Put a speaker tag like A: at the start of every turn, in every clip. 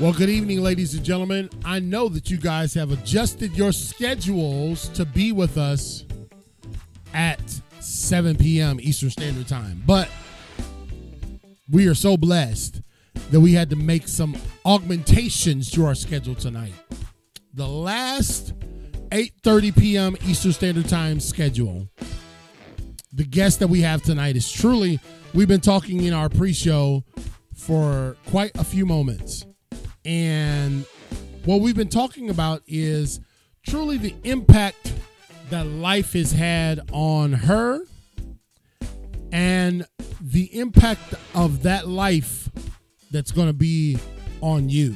A: Well, good evening, ladies and gentlemen. I know that you guys have adjusted your schedules to be with us at 7 p.m. Eastern Standard Time, but we are so blessed that we had to make some augmentations to our schedule tonight. The last 8:30 p.m. Eastern Standard Time schedule. The guest that we have tonight is truly we've been talking in our pre-show for quite a few moments and what we've been talking about is truly the impact that life has had on her and the impact of that life that's going to be on you.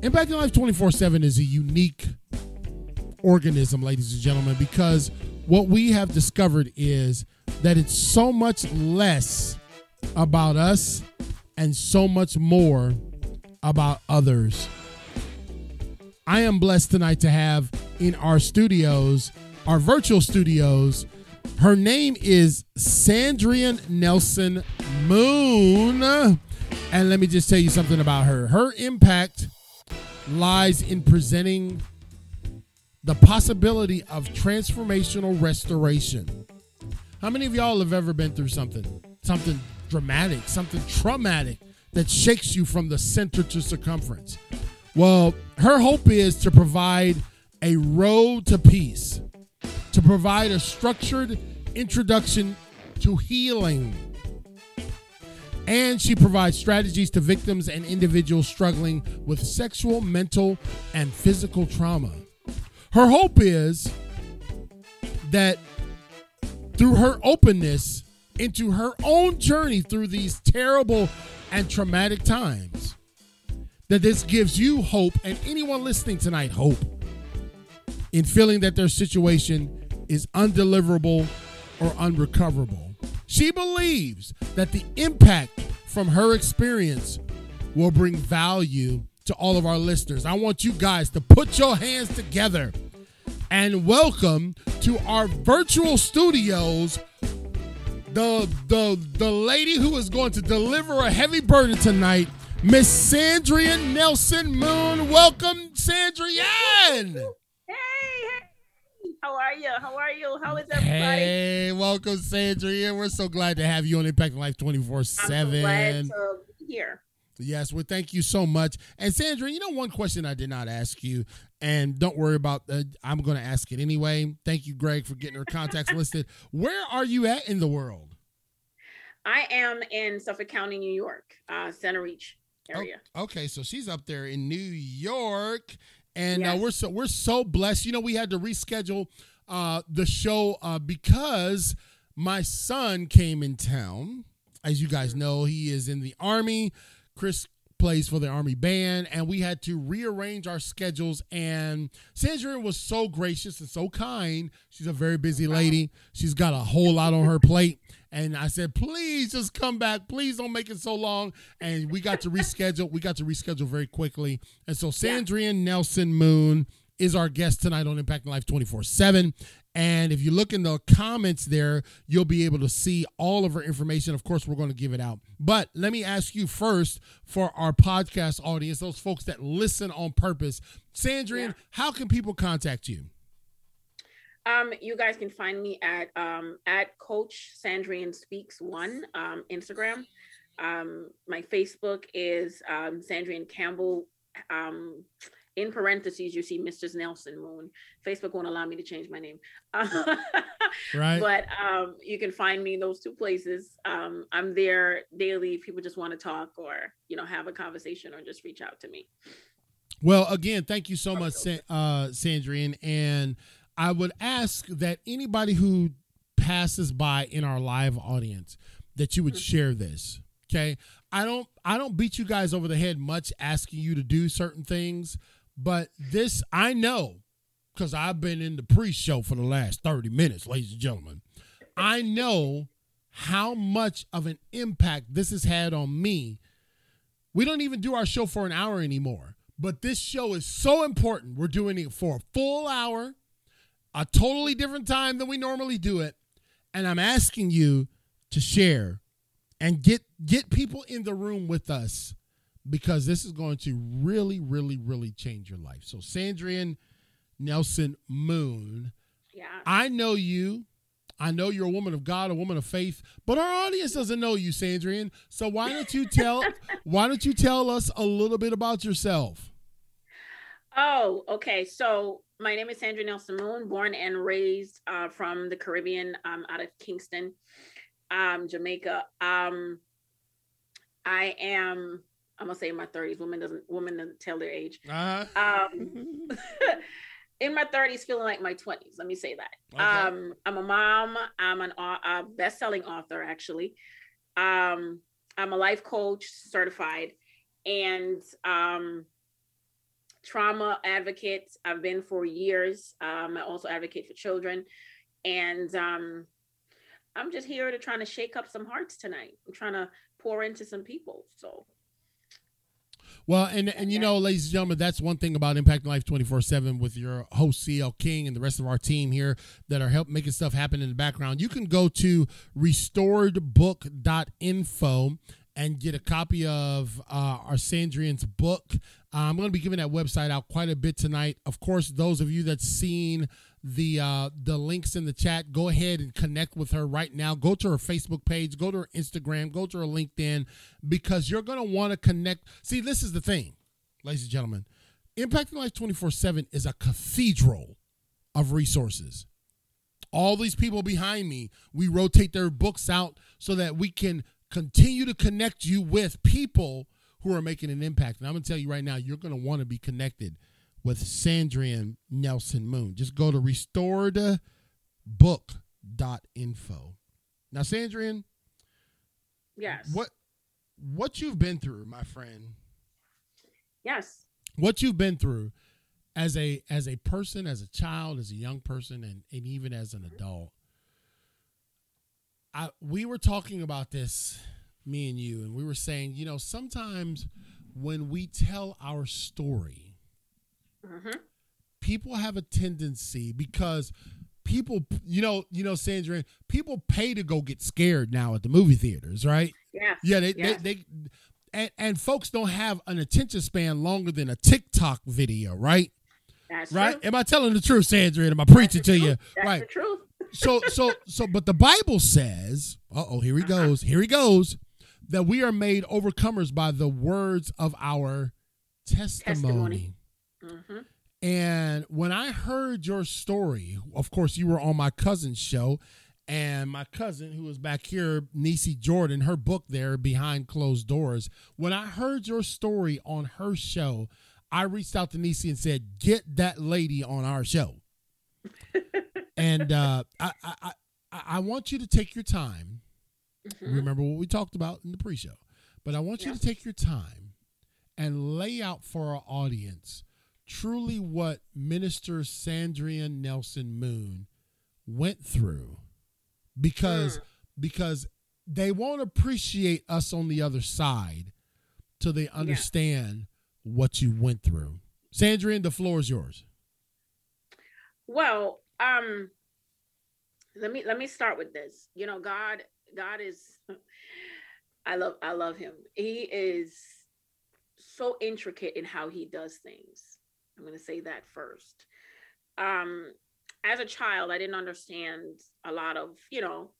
A: Impacting Life 24 7 is a unique organism, ladies and gentlemen, because what we have discovered is that it's so much less about us and so much more about others. I am blessed tonight to have in our studios, our virtual studios, her name is Sandrian Nelson Moon. And let me just tell you something about her. Her impact lies in presenting the possibility of transformational restoration. How many of y'all have ever been through something? Something dramatic, something traumatic, that shakes you from the center to circumference. Well, her hope is to provide a road to peace, to provide a structured introduction to healing. And she provides strategies to victims and individuals struggling with sexual, mental, and physical trauma. Her hope is that through her openness into her own journey through these terrible and traumatic times, that this gives you hope and anyone listening tonight hope in feeling that their situation is undeliverable or unrecoverable. She believes that the impact from her experience will bring value to all of our listeners. I want you guys to put your hands together and welcome to our virtual studios the the the lady who is going to deliver a heavy burden tonight, Miss Sandria Nelson Moon. Welcome, Sandrian.
B: Hey, hey. How are you? How are you? How is everybody?
A: Hey, welcome, Sandria. We're so glad to have you on Impact Life 24 7.
B: glad to be here.
A: Yes, well, thank you so much. And Sandra, you know, one question I did not ask you, and don't worry about uh, I'm going to ask it anyway. Thank you, Greg, for getting her contacts listed. Where are you at in the world?
B: I am in Suffolk County, New York, uh, Centereach
A: Oh,
B: area.
A: okay, so she's up there in New York, and uh, we're so we're so blessed. You know, we had to reschedule uh, the show uh, because my son came in town. As you guys know, he is in the army. Chris plays for the army band, and we had to rearrange our schedules. And Sandra was so gracious and so kind. She's a very busy lady. She's got a whole lot on her plate. And I said, please just come back. Please don't make it so long. And we got to reschedule. We got to reschedule very quickly. And so Sandrian Nelson Moon is our guest tonight on Impact Life 24 7. And if you look in the comments there, you'll be able to see all of her information. Of course, we're going to give it out. But let me ask you first for our podcast audience, those folks that listen on purpose. Sandrian,
B: Yeah.
A: how can people contact you?
B: Um, you guys can find me at um, at Coach Sandrian Speaks One um, Instagram. Um, my Facebook is um, Sandrian Campbell. In parentheses, you see Mr. Nelson Moon. Facebook won't allow me to change my name.
A: Right.
B: But um, you can find me in those two places. Um, I'm there daily if people just want to talk or you know have a conversation or just reach out to me.
A: Well, again, thank you so much, uh, Sandrian. And I would ask that anybody who passes by in our live audience that you would share this. Okay. I don't I don't beat you guys over the head much asking you to do certain things, but this I know because I've been in the pre-show for the last 30 minutes, ladies and gentlemen. I know how much of an impact this has had on me we don't even do our show for an hour anymore. But this show is so important. We're doing it for a full hour, a totally different time than we normally do it. And I'm asking you to share and get get people in the room with us because this is going to really, really, really change your life. So, Sandrian Nelson Moon,
B: Yeah.
A: I know you. I know you're a woman of God, a woman of faith, but our audience doesn't know you, Sandrian. So why don't you tell why don't you tell us a little bit about yourself?
B: Oh, okay. So my name is Sandra Nelson Moon, born and raised uh, from the Caribbean, um, out of Kingston, um, Jamaica. Um, I am. I'm gonna say in my 30s. Women doesn't women doesn't tell their age.
A: Uh-huh.
B: Um, in my 30s, feeling like my 20s. Let me say that.
A: Okay.
B: Um, I'm a mom. I'm an au- a best-selling author, actually. Um, I'm a life coach, certified, and um, trauma advocate. I've been for years. Um, I also advocate for children, and um, I'm just here to trying to shake up some hearts tonight. I'm trying to pour into some people. So
A: Well, and and you know, ladies and gentlemen, that's one thing about Impacting Life 24/7 with your host CL King and the rest of our team here that are helping making stuff happen in the background. You can go to restoredbook.info and get a copy of uh, our Sandrian's book. Uh, I'm going to be giving that website out quite a bit tonight. Of course, those of you that's seen the uh, the links in the chat, go ahead and connect with her right now. Go to her Facebook page, go to her Instagram, go to her LinkedIn, because you're to want to connect. See, this is the thing, ladies and gentlemen. Impacting Life 24 7 is a cathedral of resources. All these people behind me, we rotate their books out so that we can continue to connect you with people who are making an impact. And I'm going to tell you right now, you're going to want to be connected with Sandrian Nelson Moon. Just go to restoredbook.info. Now, Sandrian,
B: yes,
A: what what you've been through, my friend,
B: yes,
A: what you've been through as a as a person, as a child, as a young person, and, and even as an adult. I we were talking about this, me and you, and we were saying, you know, sometimes when we tell our story,
B: hmm
A: people have a tendency because people you know you know sandra people pay to go get scared now at the movie theaters right
B: yes,
A: yeah they they, they and, and folks don't have an attention span longer than a tiktok video right
B: That's
A: right
B: true.
A: am i telling the truth sandra am i preaching to you.
B: That's
A: right
B: the truth.
A: so so so but the bible says uh-oh here he
B: Uh-huh.
A: goes here he goes that we are made overcomers by the words of our testimony.
B: Hmm
A: And when I heard your story, of course, you were on my cousin's show, and my cousin, who was back here, Nisi Jordan, her book there, Behind Closed Doors. When I heard your story on her show, I reached out to Nisi and said, "Get that lady on our show." and uh, I, I, I, I want you to take your time.
B: hmm
A: Remember what we talked about in the pre-show, but I want you to take your time and lay out for our audience truly what Minister Sandrian Nelson Moon went through because
B: Mm.
A: because they won't appreciate us on the other side till they understand what you went through. Sandrian, the floor is yours.
B: Well, um, let me let me start with this. You know, God, God is, I love, I love Him. He is so intricate in how He does things. I'm going to say that first. Um, as a child, I didn't understand a lot of, you know,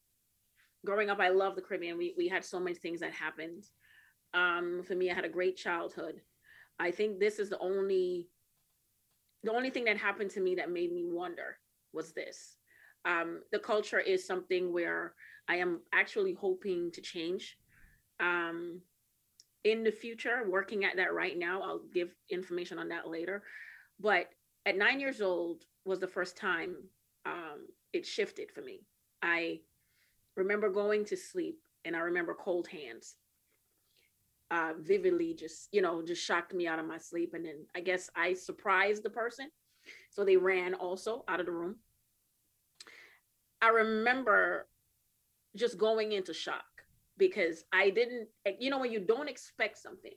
B: growing up. I love the Caribbean. We we had so many things that happened. Um, for me, I had a great childhood. I think this is the only the only thing that happened to me that made me wonder was this. Um, the culture is something where I am actually hoping to change um, in the future, working at that right now. I'll give information on that later. But at nine years old was the first time um, it shifted for me. I remember going to sleep and I remember cold hands uh, vividly just you know just shocked me out of my sleep and then i guess i surprised the person so they ran also out of the room i remember just going into shock because i didn't you know when you don't expect something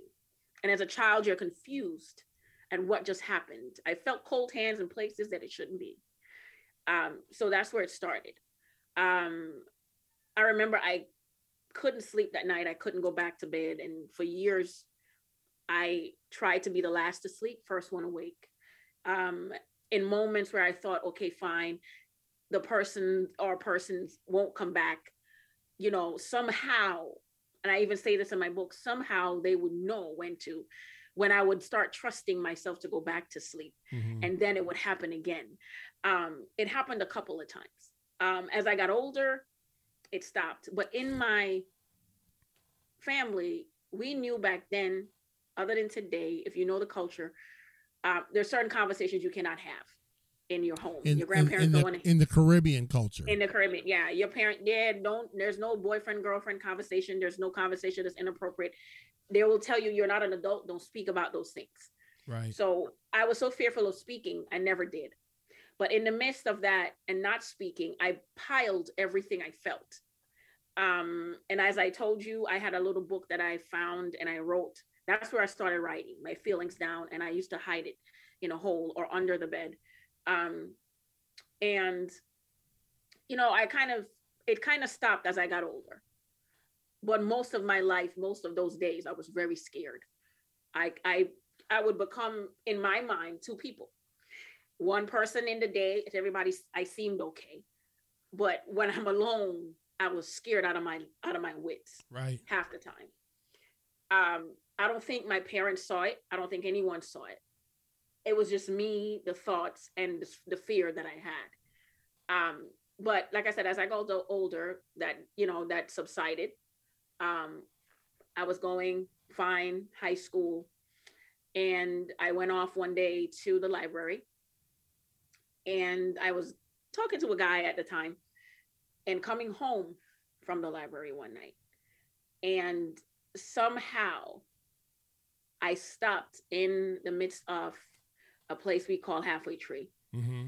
B: and as a child you're confused at what just happened i felt cold hands in places that it shouldn't be um, so that's where it started um, i remember i couldn't sleep that night. I couldn't go back to bed. And for years, I tried to be the last to sleep, first one awake. Um, in moments where I thought, okay, fine, the person or persons won't come back, you know, somehow, and I even say this in my book, somehow they would know when to, when I would start trusting myself to go back to sleep. Mm-hmm. And then it would happen again. Um, it happened a couple of times. Um, as I got older, it stopped. But in my family, we knew back then, other than today, if you know the culture, uh, there's certain conversations you cannot have in your home.
A: In,
B: your
A: grandparents in, in don't want to in the Caribbean culture.
B: In the Caribbean, yeah, your parent, yeah, don't. There's no boyfriend girlfriend conversation. There's no conversation that's inappropriate. They will tell you you're not an adult. Don't speak about those things.
A: Right.
B: So I was so fearful of speaking, I never did. But in the midst of that and not speaking, I piled everything I felt. Um, and as I told you, I had a little book that I found and I wrote. That's where I started writing my feelings down, and I used to hide it in a hole or under the bed. Um, and you know, I kind of it kind of stopped as I got older. But most of my life, most of those days, I was very scared. I I I would become in my mind two people one person in the day, everybody I seemed okay. But when I'm alone, I was scared out of my out of my wits.
A: Right.
B: Half the time. Um, I don't think my parents saw it. I don't think anyone saw it. It was just me, the thoughts, and the, fear that I had. Um, but like I said, as I got older, that you know that subsided. Um, I was going fine, high school, and I went off one day to the library and I was talking to a guy at the time and coming home from the library one night. And somehow I stopped in the midst of a place we call Halfway Tree mm-hmm.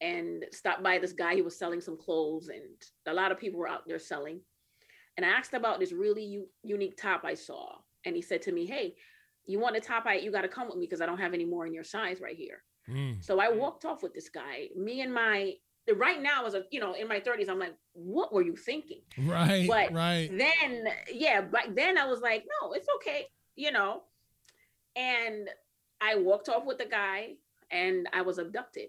B: and stopped by this guy. He was selling some clothes, and a lot of people were out there selling. And I asked about this really u- unique top I saw. And he said to me, Hey, you want a top? I you got to come with me because I don't have any more in your size right here. Mm. So I walked off with this guy. Me and my right now as a you know in my 30s i'm like what were you thinking
A: right
B: but
A: right
B: then yeah but then i was like no it's okay you know and i walked off with the guy and i was abducted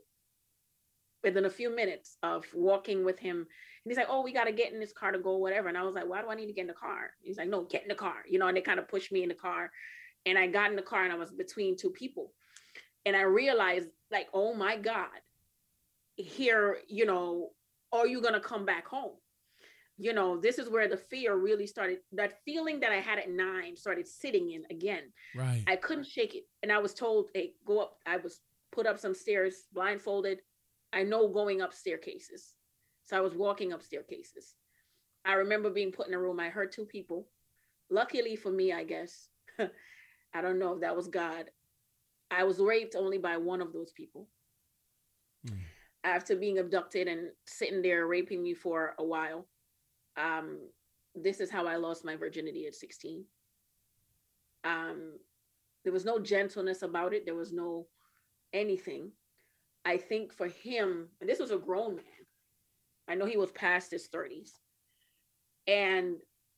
B: within a few minutes of walking with him. And he's like oh we got to get in this car to go whatever. And i was like why do i need to get in the car? He's like no get in the car you know and they kind of pushed me in the car. And i got in the car and i was between two people. And I realized, like, oh my God, here, you know, are you going to come back home? You know, this is where the fear really started. That feeling that I had at nine started sitting in again.
A: Right.
B: I couldn't shake it. And I was told, hey, go up. I was put up some stairs, blindfolded. I know going up staircases. So I was walking up staircases. I remember being put in a room. I heard two people. Luckily for me, I guess. I don't know if that was God. I was raped only by one of those people. Mm. After being abducted and sitting there raping me for a while, um, this is how I lost my virginity at 16. Um, there was no gentleness about it. There was no anything. I think for him, and this was a grown man. I know he was past his 30s. And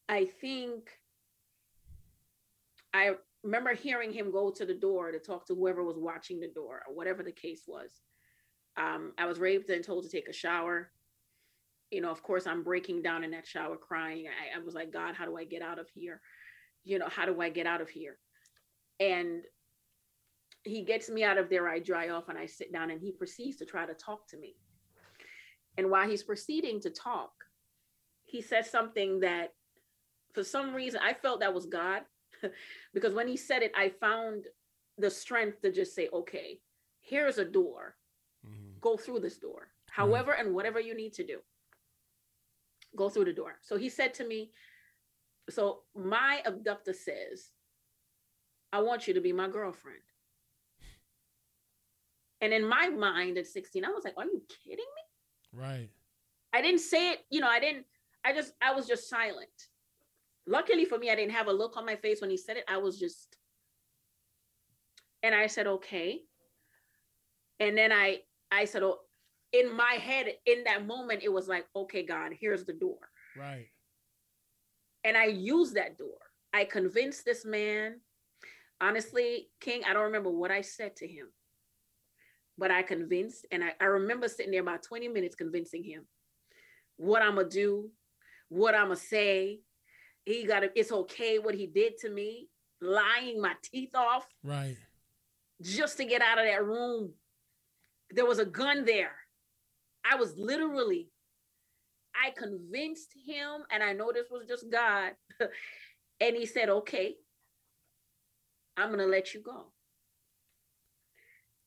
B: I think I remember hearing him go to the door to talk to whoever was watching the door or whatever the case was. Um, I was raped and told to take a shower. You know, of course, I'm breaking down in that shower crying. I, I was like, God, how do I get out of here? You know, how do I get out of here? And he gets me out of there. I dry off and I sit down and he proceeds to try to talk to me. And while he's proceeding to talk, he says something that for some reason I felt that was God because when he said it, I found the strength to just say, okay, here's a door. Mm-hmm. Go through this door, however and whatever you need to do. Go through the door. So he said to me, So my abductor says, I want you to be my girlfriend. And in my mind at 16, I was like, Are you kidding me?
A: Right.
B: I didn't say it, you know, I didn't, I just, I was just silent. Luckily for me, I didn't have a look on my face when he said it. I was just, and I said, okay. And then I, I said, oh, in my head, in that moment, it was like, okay, God, here's the door.
A: Right.
B: And I used that door. I convinced this man. honestly, King, I don't remember what I said to him, but I convinced, and I, I remember sitting there about 20 minutes convincing him what I'm gonna do, what I'm gonna say. He got it. It's okay what he did to me, lying my teeth off,
A: right,
B: just to get out of that room. There was a gun there. I was literally, I convinced him, and I know this was just God. and he said, okay, I'm going to let you go.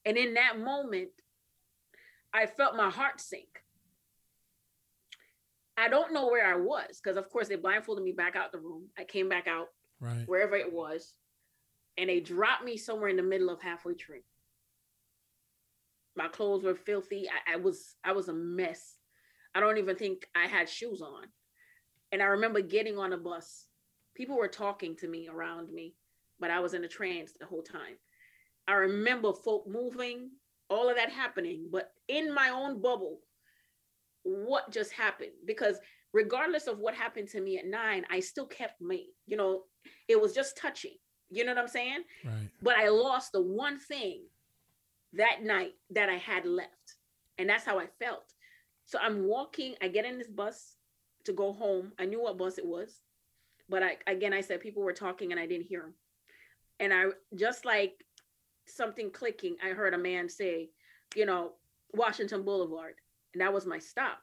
B: And in that moment, I felt my heart sink. I don't know where I was because, of course, they blindfolded me back out the room. I came back out,
A: right,
B: wherever it was, and they dropped me somewhere in the middle of halfway tree. My clothes were filthy. I, I was I was a mess. I don't even think I had shoes on. And I remember getting on a bus. People were talking to me around me but I was in a trance the whole time. I remember folk moving, all of that happening, but in my own bubble, what just happened? Because regardless of what happened to me at nine, I still kept me, you know, it was just touching. You know what I'm saying?
A: Right.
B: But I lost the one thing that night that I had left. And that's how I felt. So I'm walking, I get in this bus to go home. I knew what bus it was. But I again I said people were talking and I didn't hear them and I just like something clicking, I heard a man say, you know, Washington Boulevard. And that was my stop.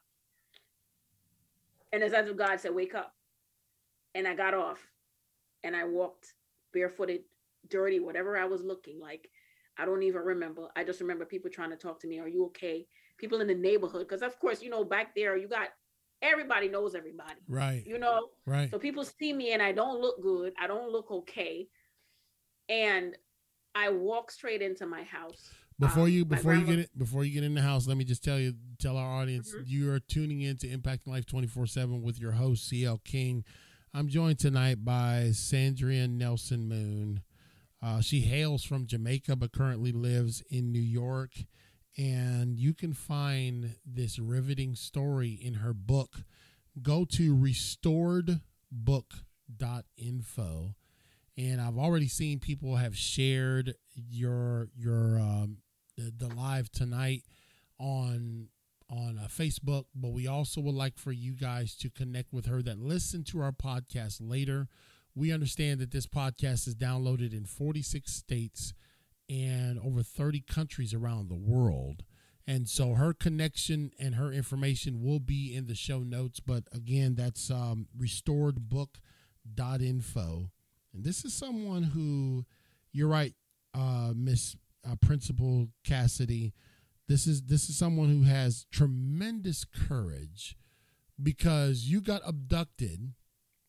B: And as if God said, wake up. And I got off and I walked barefooted, dirty, whatever I was looking like. I don't even remember. I just remember people trying to talk to me. Are you okay? People in the neighborhood. Because, of course, you know, back there, you got everybody knows everybody.
A: Right.
B: You know?
A: Right.
B: So people see me and I don't look good. I don't look okay and I walk straight into my house.
A: Before um, you before you get it before you get in the house, let me just tell you tell our audience mm-hmm. you are tuning in to Impacting Life 24/7 with your host CL King. I'm joined tonight by Sandrian Nelson Moon. Uh, she hails from Jamaica but currently lives in New York. And you can find this riveting story in her book. Go to restoredbook.info and I've already seen people have shared your your um, the, the live tonight on on uh, Facebook, but we also would like for you guys to connect with her that listen to our podcast later. We understand that this podcast is downloaded in 46 states and over 30 countries around the world. And so her connection and her information will be in the show notes. But again, that's um, restoredbook.info. And this is someone who, you're right, uh, Miss uh, Principal Cassidy. This is this is someone who has tremendous courage because you got abducted,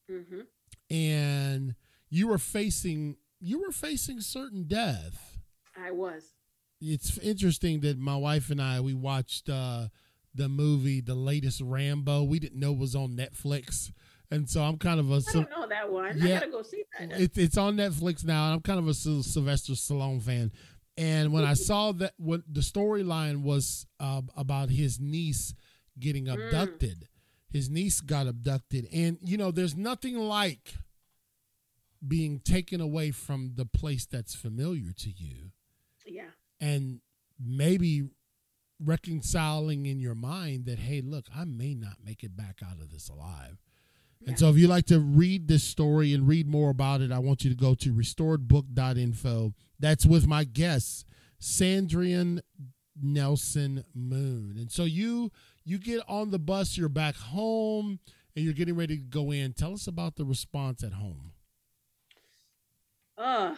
A: mm-hmm. And you were facing you were facing certain death.
B: I was.
A: It's interesting that my wife and I we watched uh, the movie, the latest Rambo. We didn't know it was on Netflix and so I'm kind of a.
B: I don't know that one. Yeah, I gotta go see that. It,
A: it's on Netflix now, and I'm kind of a Sylvester Stallone fan. And when I saw that, what the storyline was uh, about his niece getting mm. abducted, mm. His niece got abducted, and you know, there's nothing like being taken away from the place that's familiar to you.
B: Yeah.
A: And maybe reconciling in your mind that hey, look, I may not make it back out of this alive. And so if you'd like to read this story and read more about it, I want you to go to restoredbook.info. That's with my guest, Sandrian Nelson Moon. And so you you get on the bus, you're back home, and you're getting ready to go in. Tell us about the response at home.
B: Uh,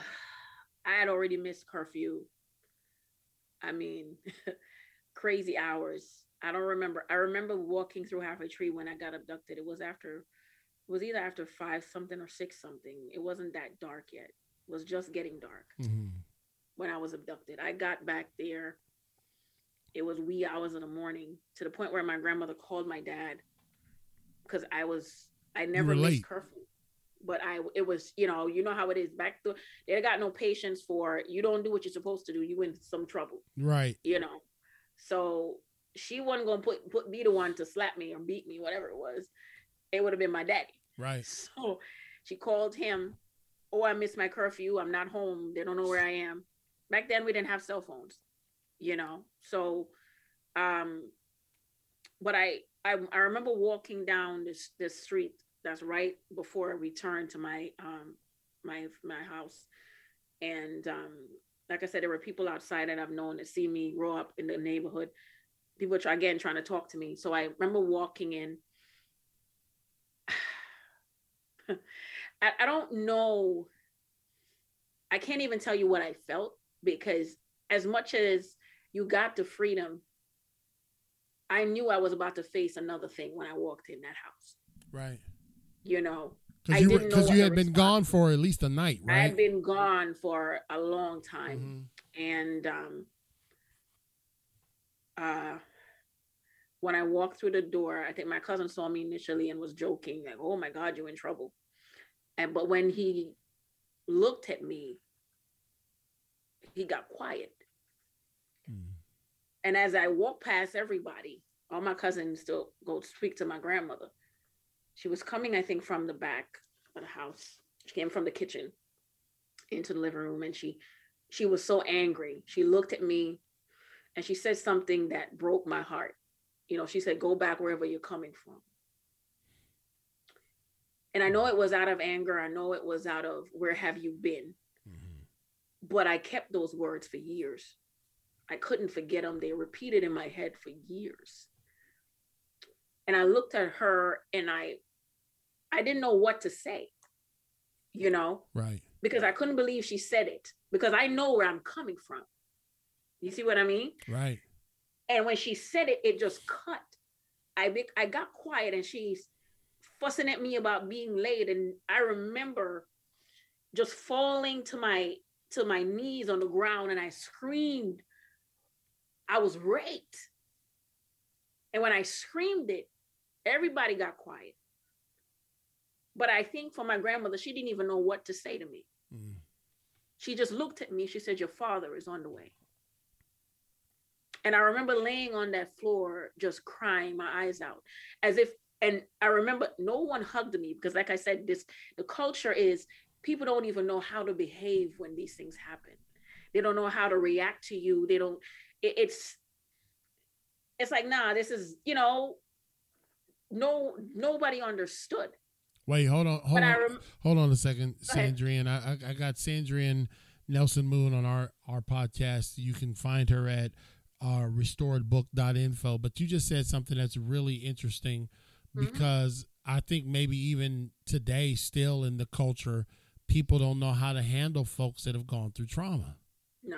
B: I had already missed curfew. I mean, crazy hours. I don't remember. I remember walking through Halfway Tree when I got abducted. It was after it was either after five something or six something. It wasn't that dark yet. It was just getting dark mm-hmm. when I was abducted. I got back there. It was wee hours in the morning to the point where my grandmother called my dad because I was I never missed curfew. But I it was, you know, you know how it is back there. They got no patience for you don't do what you're supposed to do, you in some trouble.
A: Right.
B: You know. So she wasn't gonna put put be the one to slap me or beat me, whatever it was it would have been my daddy.
A: Right.
B: So she called him oh, I missed my curfew. I'm not home. They don't know where I am. Back then, we didn't have cell phones, you know. So, um, but I, I, I remember walking down this this street that's right before I returned to my um my my house, and um, like I said, there were people outside that I've known that see me grow up in the neighborhood. People try again trying to talk to me. So I remember walking in. I, I don't know. I can't even tell you what I felt because as much as you got the freedom, I knew I was about to face another thing when I walked in that house.
A: Right.
B: You know,
A: because you, because you had been gone for at least a night, right? I
B: had been gone for a long time, mm-hmm. and um, uh, when I walked through the door, I think my cousin saw me initially and was joking, like, "Oh my God, you're in trouble." And but when he looked at me, he got quiet. And as I walked past everybody, all my cousins still go speak to my grandmother. She was coming, I think, from the back of the house. She came from the kitchen into the living room and she she was so angry. She looked at me and she said something that broke my heart. You know, she said, Go back wherever you're coming from. And I know it was out of anger. I know it was out of where have you been? Mm-hmm. But I kept those words for years. I couldn't forget them. They repeated in my head for years. And I looked at her and I I didn't know what to say, you know?
A: Right.
B: Because I couldn't believe she said it because I know where I'm coming from. You see what I mean?
A: Right.
B: And when she said it, it just cut. I be, I got quiet and she's fussing at me about being late. And I remember just falling to my to my knees on the ground and I screamed, I was raped. And when I screamed it, everybody got quiet. But I think for my grandmother, she didn't even know what to say to me. Mm. She just looked at me. She said, Your father is on the way. And I remember laying on that floor, just crying my eyes out, as if, and I remember no one hugged me because, like I said, this the culture is people don't even know how to behave when these things happen. They don't know how to react to you. They don't, it, it's, it's like, nah, this is, you know, no, nobody understood.
A: Wait, hold on, hold on, rem- hold on a second, Sandrian. I, I, I got Sandrian Nelson Moon on our our podcast. You can find her at uh, restoredbook.info. But you just said something that's really interesting mm-hmm. because. I think maybe even today, still in the culture, people don't know how to handle folks that have gone through trauma.
B: No.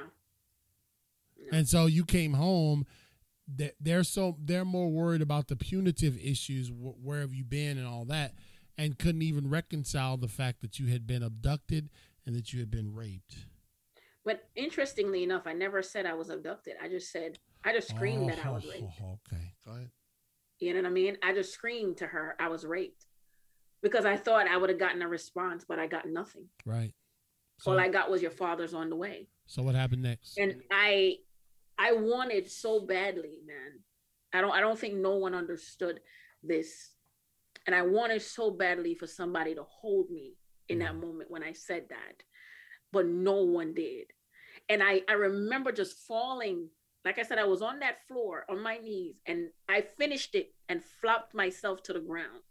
A: And so you came home. That they're so they're more worried about the punitive issues. Where have you been and all that? and couldn't even reconcile the fact that you had been abducted and that you had been raped.
B: But interestingly enough, I never said I was abducted. I just said I just screamed oh, that I was oh, raped.
A: Okay, go ahead.
B: You know what I mean? I just screamed to her I was raped because I thought I would have gotten a response, but I got nothing.
A: Right.
B: So, All I got was your father's on the way.
A: So what happened next?
B: And I, I wanted so badly, man. I don't. I don't think no one understood this and I wanted so badly for somebody to hold me in that mm-hmm. moment when I said that, but no one did. And I, I remember just falling. Like I said, I was on that floor on my knees and I finished it and flopped myself to the ground.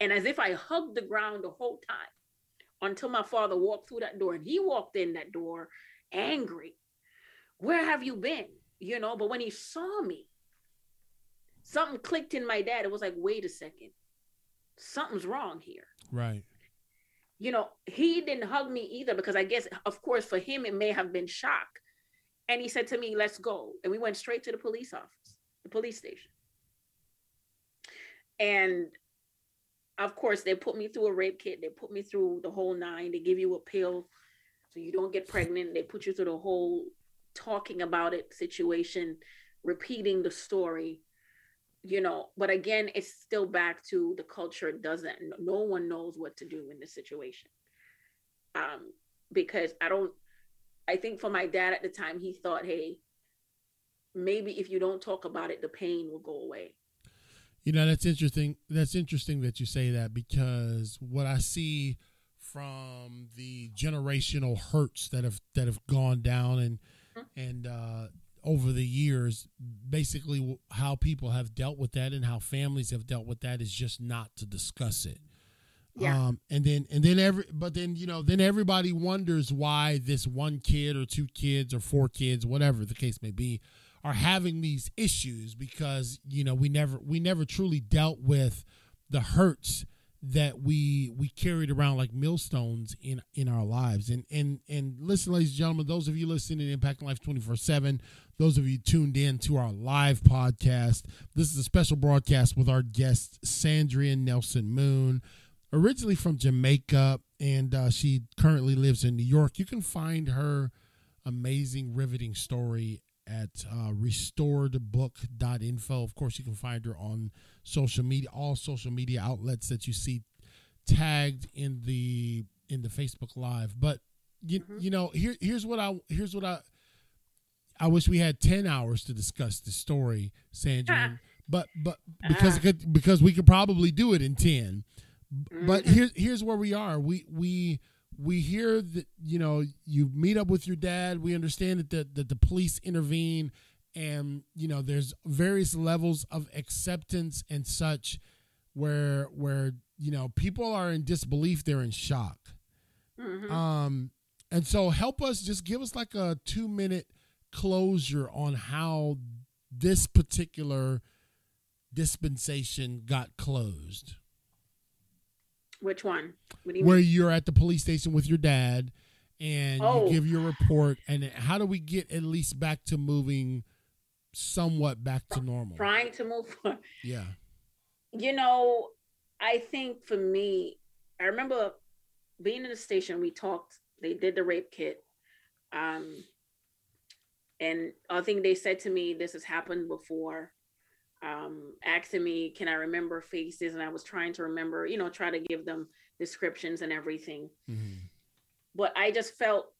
B: And as if I hugged the ground the whole time until my father walked through that door and he walked in that door angry. Where have you been? You know, but when he saw me, something clicked in my dad. It was like, wait a second something's wrong here.
A: Right.
B: You know, he didn't hug me either because I guess, of course, for him, it may have been shock. And he said to me, let's go. And we went straight to the police office, the police station. And of course, they put me through a rape kit. They put me through the whole nine. They give you a pill so you don't get pregnant. They put you through the whole talking about it situation, repeating the story you know but again it's still back to the culture doesn't no one knows what to do in this situation. Um because i don't i think for my dad at the time he thought hey maybe if you don't talk about it the pain will go away.
A: You know that's interesting that's interesting that you say that because what i see from the generational hurts that have that have gone down and
B: Mm-hmm.
A: and uh, over the years, basically how people have dealt with that and how families have dealt with that is just not to discuss it.
B: Yeah.
A: Um, and then and then every but then you know then everybody wonders why this one kid or two kids or four kids whatever the case may be are having these issues because you know we never we never truly dealt with the hurts that we we carried around like millstones in in our lives. And and and listen ladies and gentlemen those of you listening to impact life 24 7 those of you tuned in to our live podcast this is a special broadcast with our guest sandrian nelson moon originally from jamaica and uh, she currently lives in new york. You can find her amazing riveting story at uh, restoredbook.info of course you can find her on social media all social media outlets that you see tagged in the in the facebook live. But you,
B: Mhm.
A: you know here here's what i here's what i i wish we had 10 hours to discuss the story sandra but but because it could, because we could probably do it in 10 but
B: Mhm.
A: here's here's where we are. We we we hear that you know you meet up with your dad. We understand that the, that the police intervene and you know there's various levels of acceptance and such where where you know people are in disbelief they're in shock
B: Mhm.
A: um and so help us just give us like a two minute closure on how this particular dispensation got closed
B: Which one? What do you
A: where
B: mean?
A: you're at the police station with your dad and
B: Oh.
A: you give your report and how do we get at least back to moving somewhat back to normal
B: Trying to move forward.
A: yeah
B: You know, I think for me, I remember being in the station. We talked. They did the rape kit, um, and I think they said to me, "This has happened before." Um, asking me, "Can I remember faces?" And I was trying to remember, you know, try to give them descriptions and everything.
A: Mhm.
B: But I just felt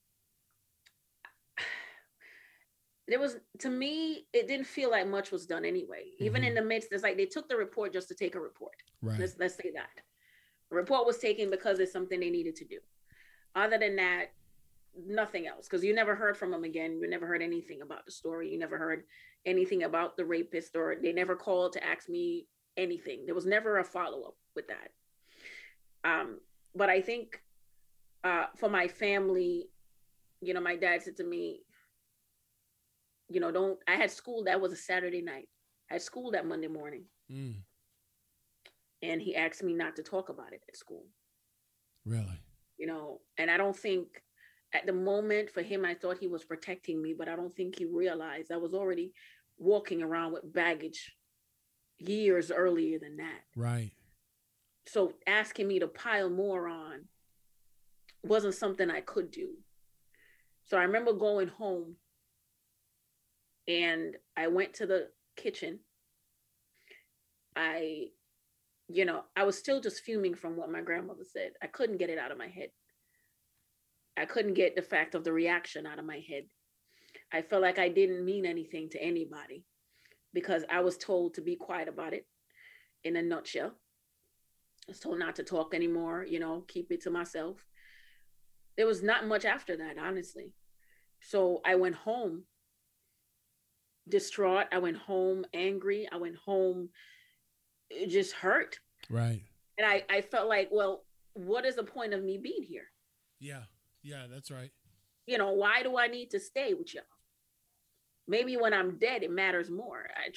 B: there was to me it didn't feel like much was done anyway. Even in the midst it's like they took the report just to take a report.
A: Right.
B: Let's let's say that. The report was taken because it's something they needed to do. Other than that nothing else because you never heard from them again. You never heard anything about the story. You never heard anything about the rapist or they never called to ask me anything. There was never a follow-up with that. Um but i think uh for my family you know my dad said to me you know don't i had school that was a saturday night. I had school that monday morning.
A: Mm,
B: and he asked me not to talk about it at school.
A: Really?
B: You know and i don't think at the moment for him i thought he was protecting me but i don't think he realized i was already walking around with baggage years earlier than that.
A: Right.
B: So asking me to pile more on wasn't something i could do. So i remember going home and i went to the kitchen. I you know i was still just fuming from what my grandmother said. I couldn't get it out of my head. I couldn't get the fact of the reaction out of my head. I felt like i didn't mean anything to anybody because i was told to be quiet about it in a nutshell. I was told not to talk anymore, you know, keep it to myself. There was not much after that, honestly. So I went home distraught. I went home angry. I went home eh, just hurt.
A: right
B: And I, I felt like, well, what is the point of me being here?
A: yeah yeah that's right
B: You know, why do I need to stay with y'all? Maybe when I'm dead, it matters more. I,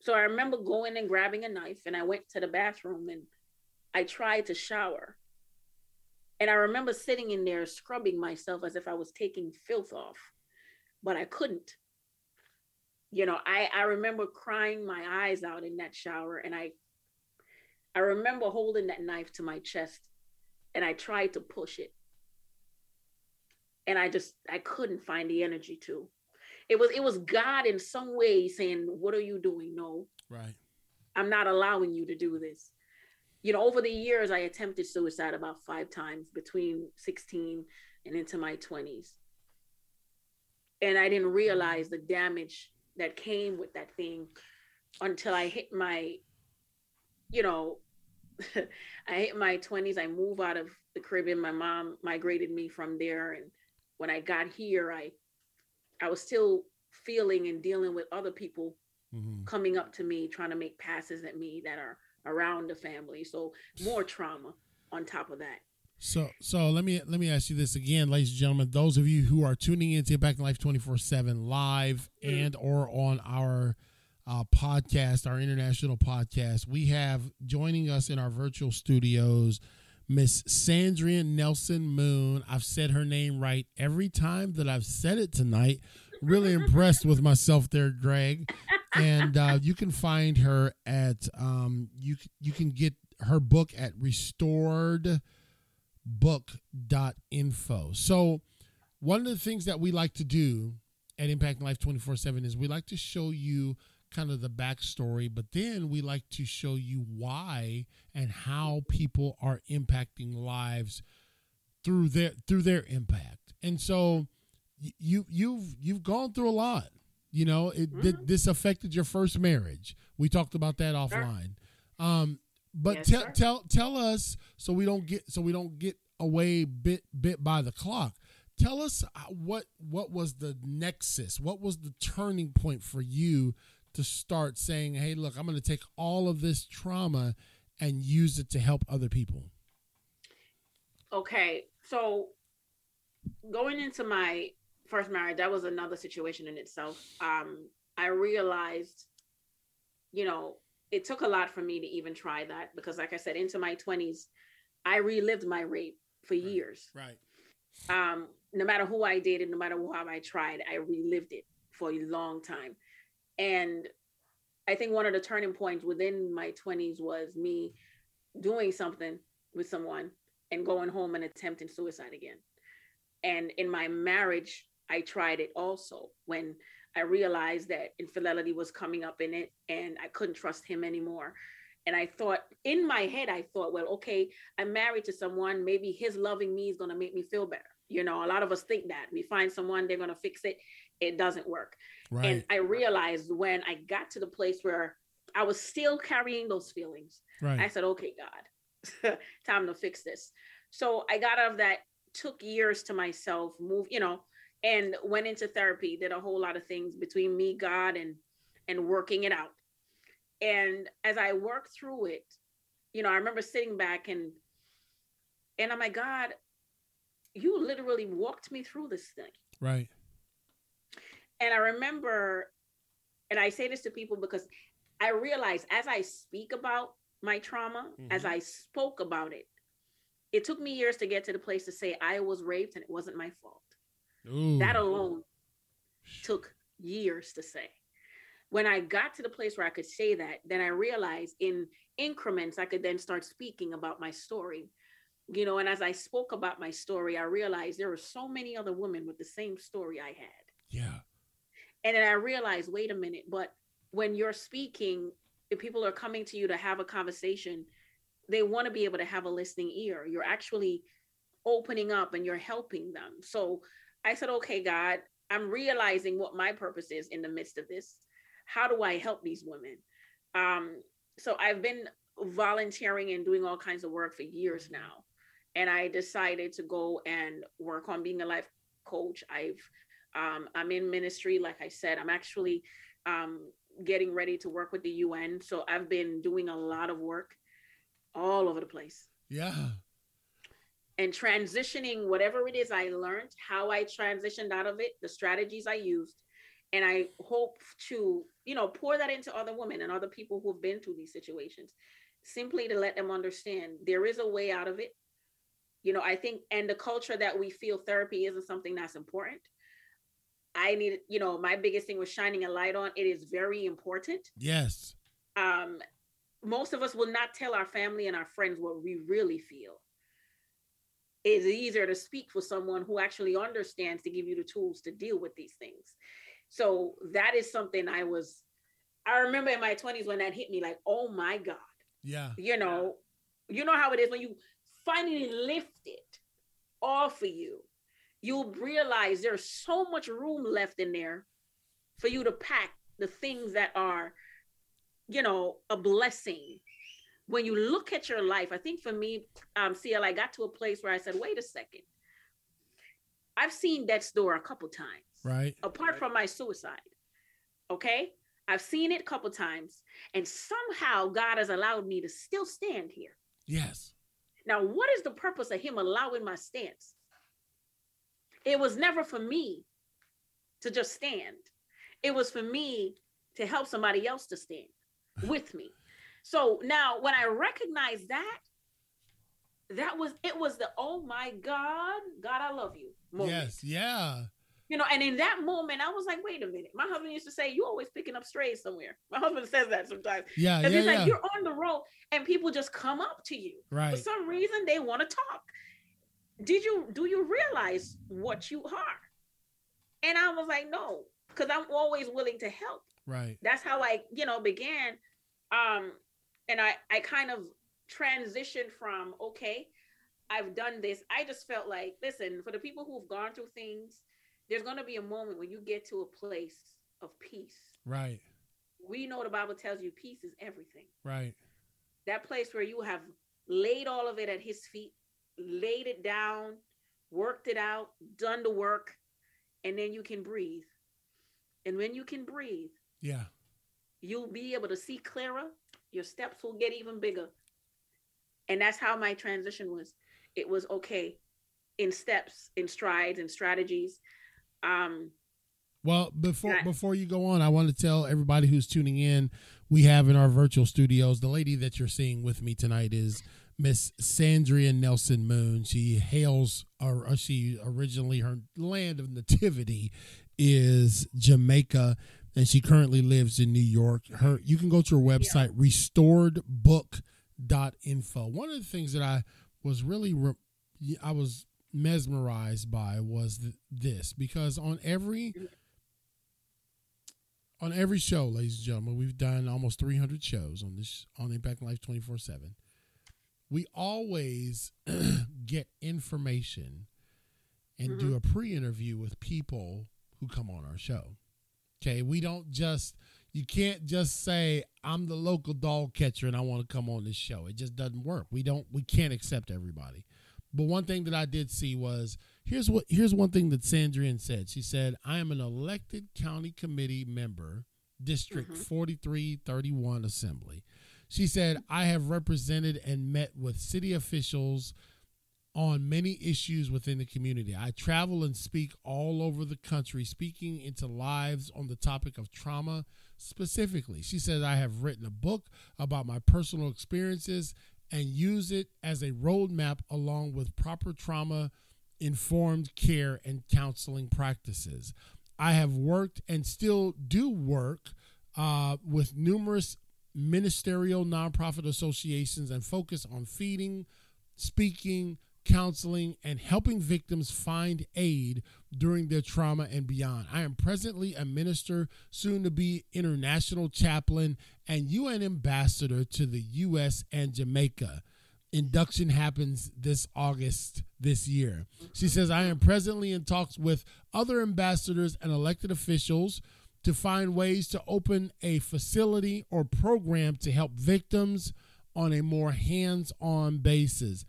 B: so I remember going and grabbing a knife, and I went to the bathroom and I tried to shower. And I remember sitting in there scrubbing myself as if I was taking filth off, but I couldn't. You know, I, I remember crying my eyes out in that shower, and I I remember holding that knife to my chest and I tried to push it. And I just I couldn't find the energy to. It was it was God in some way saying, What are you doing? No,
A: right
B: I'm not allowing you to do this. You know, over the years, I attempted suicide about five times between 16 and into my 20s. And I didn't mm-hmm. realize the damage that came with that thing until I hit my, you know, I hit my 20s. I moved out of the Caribbean. My mom migrated me from there. And when I got here, I I was still feeling and dealing with other people mm-hmm. coming up to me, trying to make passes at me that are around the family. So more trauma on top of that.
A: So so let me let me ask you this again, ladies and gentlemen. Those of you who are tuning into Impact Life 24-7 live mm-hmm. and or on our uh, podcast, our international podcast, we have joining us in our virtual studios Miss Sandrian Nelson Moon. I've said her name right every time that I've said it tonight. Really impressed with myself there, Greg. And uh, you can find her at um, you you can get her book at restoredbook.info. So one of the things that we like to do at Impact Life 24/7 is we like to show you kind of the backstory, but then we like to show you why and how people are impacting lives through their through their impact. And so you you've you've gone through a lot. You know, it mm-hmm. this affected your first marriage. We talked about that offline. Sure. Um, but yes, tell tell tell us so we don't get so we don't get away bit bit by the clock. Tell us what what was the nexus? What was the turning point for you to start saying, hey, look, I'm going to take all of this trauma and use it to help other people?
B: Okay. So going into my first marriage, that was another situation in itself. Um, I realized, you know, it took a lot for me to even try that because, like I said, into my 20s, I relived my rape for
A: right.
B: years.
A: Right.
B: Um, no matter who I dated, no matter how I tried, I relived it for a long time. And I think one of the turning points within my 20s was me doing something with someone and going home and attempting suicide again. And in my marriage, I tried it also when I realized that infidelity was coming up in it and I couldn't trust him anymore. And I thought in my head, I thought, well, okay, I'm married to someone. Maybe his loving me is going to make me feel better. You know, a lot of us think that we find someone, they're going to fix it. It doesn't work. Right. And I realized when I got to the place where I was still carrying those feelings, right. I said, okay, God, time to fix this. So I got out of that, took years to myself, move, you know, and went into therapy, did a whole lot of things between me, God, and and working it out. And as I worked through it, you know, I remember sitting back and and I'm like, God, you literally walked me through this thing.
A: Right.
B: And I remember, and I say this to people because I realize as I speak about my trauma, mm-hmm. as I spoke about it, it took me years to get to the place to say I was raped and it wasn't my fault. Ooh. That alone took years to say. When I got to the place where I could say that, then I realized in increments, I could then start speaking about my story. You know, and as I spoke about my story, I realized there were so many other women with the same story I had.
A: Yeah.
B: And then I realized, wait a minute, but when you're speaking, if people are coming to you to have a conversation, they want to be able to have a listening ear. You're actually opening up and you're helping them. So I said, okay, God, I'm realizing what my purpose is in the midst of this. How do I help these women? Um, so I've been volunteering and doing all kinds of work for years now. And I decided to go and work on being a life coach. I've um, I'm in ministry, like I said. I'm actually um, getting ready to work with the UN. So I've been doing a lot of work all over the place.
A: Yeah.
B: And transitioning whatever it is I learned, how I transitioned out of it, the strategies I used. And I hope to, you know, pour that into other women and other people who've been through these situations, simply to let them understand there is a way out of it. You know, I think, and the culture that we feel therapy isn't something that's important I need, you know, my biggest thing was shining a light on. It is very important.
A: Yes.
B: Um, most of us will not tell our family and our friends what we really feel. It's easier to speak with someone who actually understands to give you the tools to deal with these things. So that is something I was. I remember in my twenties when that hit me, like, oh my god.
A: Yeah.
B: You know, you know how it is when you finally lift it off of you you'll realize there's so much room left in there for you to pack the things that are, you know, a blessing when you look at your life, I think for me, um, CL, I got to a place where I said, wait a second. I've seen death's door a couple times.
A: Right.
B: Apart
C: right.
B: from my suicide. Okay. I've seen it a couple times. And somehow God has allowed me to still stand here.
A: Yes.
B: Now, what is the purpose of Him allowing my stance? It was never for me to just stand, it was for me to help somebody else to stand with me. So now when I recognize that, that was it was the oh my God, God, I love you. Moment.
A: Yes. Yeah.
B: You know, and in that moment, I was like, wait a minute. My husband used to say, You always picking up strays somewhere. My husband says that sometimes.
A: Yeah.
B: Because
A: Yeah.
B: he's like. You're on the road and people just come up to you.
A: Right.
B: For some reason, they want to talk. Did you do you realize what you are? And I was like, No, because I'm always willing to help.
A: Right.
B: That's how I, you know, began. Um, and I I kind of transitioned from okay, I've done this. I just felt like, listen, for the people who've gone through things, there's gonna be a moment when you get to a place of peace.
A: Right.
B: We know the Bible tells you peace is everything.
A: Right.
B: That place where you have laid all of it at his feet, laid it down, worked it out, done the work, and then you can breathe. And when you can breathe,
A: Yeah.
B: you'll be able to see clearer. Your steps will get even bigger. And that's how my transition was. It was okay in steps, in strides, and strategies. Um,
A: Well, before before you go on, I want to tell everybody who's tuning in, we have in our virtual studios the lady that you're seeing with me tonight is Miss Sandria Nelson Moon. She hails, or she originally her land of nativity is Jamaica, and she currently lives in New York. Her you can go to her website restoredbook.info. One of the things that I was really re- I was mesmerized by was th- this because on every on every show, ladies and gentlemen, we've done almost 300 shows on this on Impact Life 24 7. We always get information and do mm-hmm. a pre interview with people who come on our show. Okay. We don't just, you can't just say, I'm the local dog catcher and I want to come on this show. It just doesn't work. We don't, we can't accept everybody. But one thing that I did see was here's what here's one thing that Sandrian said. She said, I am an elected county committee member, District
B: Mhm.
A: 4331 Assembly. She said, I have represented and met with city officials on many issues within the community. I travel and speak all over the country, speaking into lives on the topic of trauma specifically. She says, I have written a book about my personal experiences and use it as a roadmap along with proper trauma informed care and counseling practices. I have worked and still do work uh, with numerous ministerial nonprofit associations and focus on feeding, speaking, counseling, and helping victims find aid during their trauma and beyond. I am presently a minister, soon to be international chaplain, and UN ambassador to the U.S. and Jamaica. Induction happens this August this year. She says, I am presently in talks with other ambassadors and elected officials to find ways to open a facility or program to help victims on a more hands-on basis.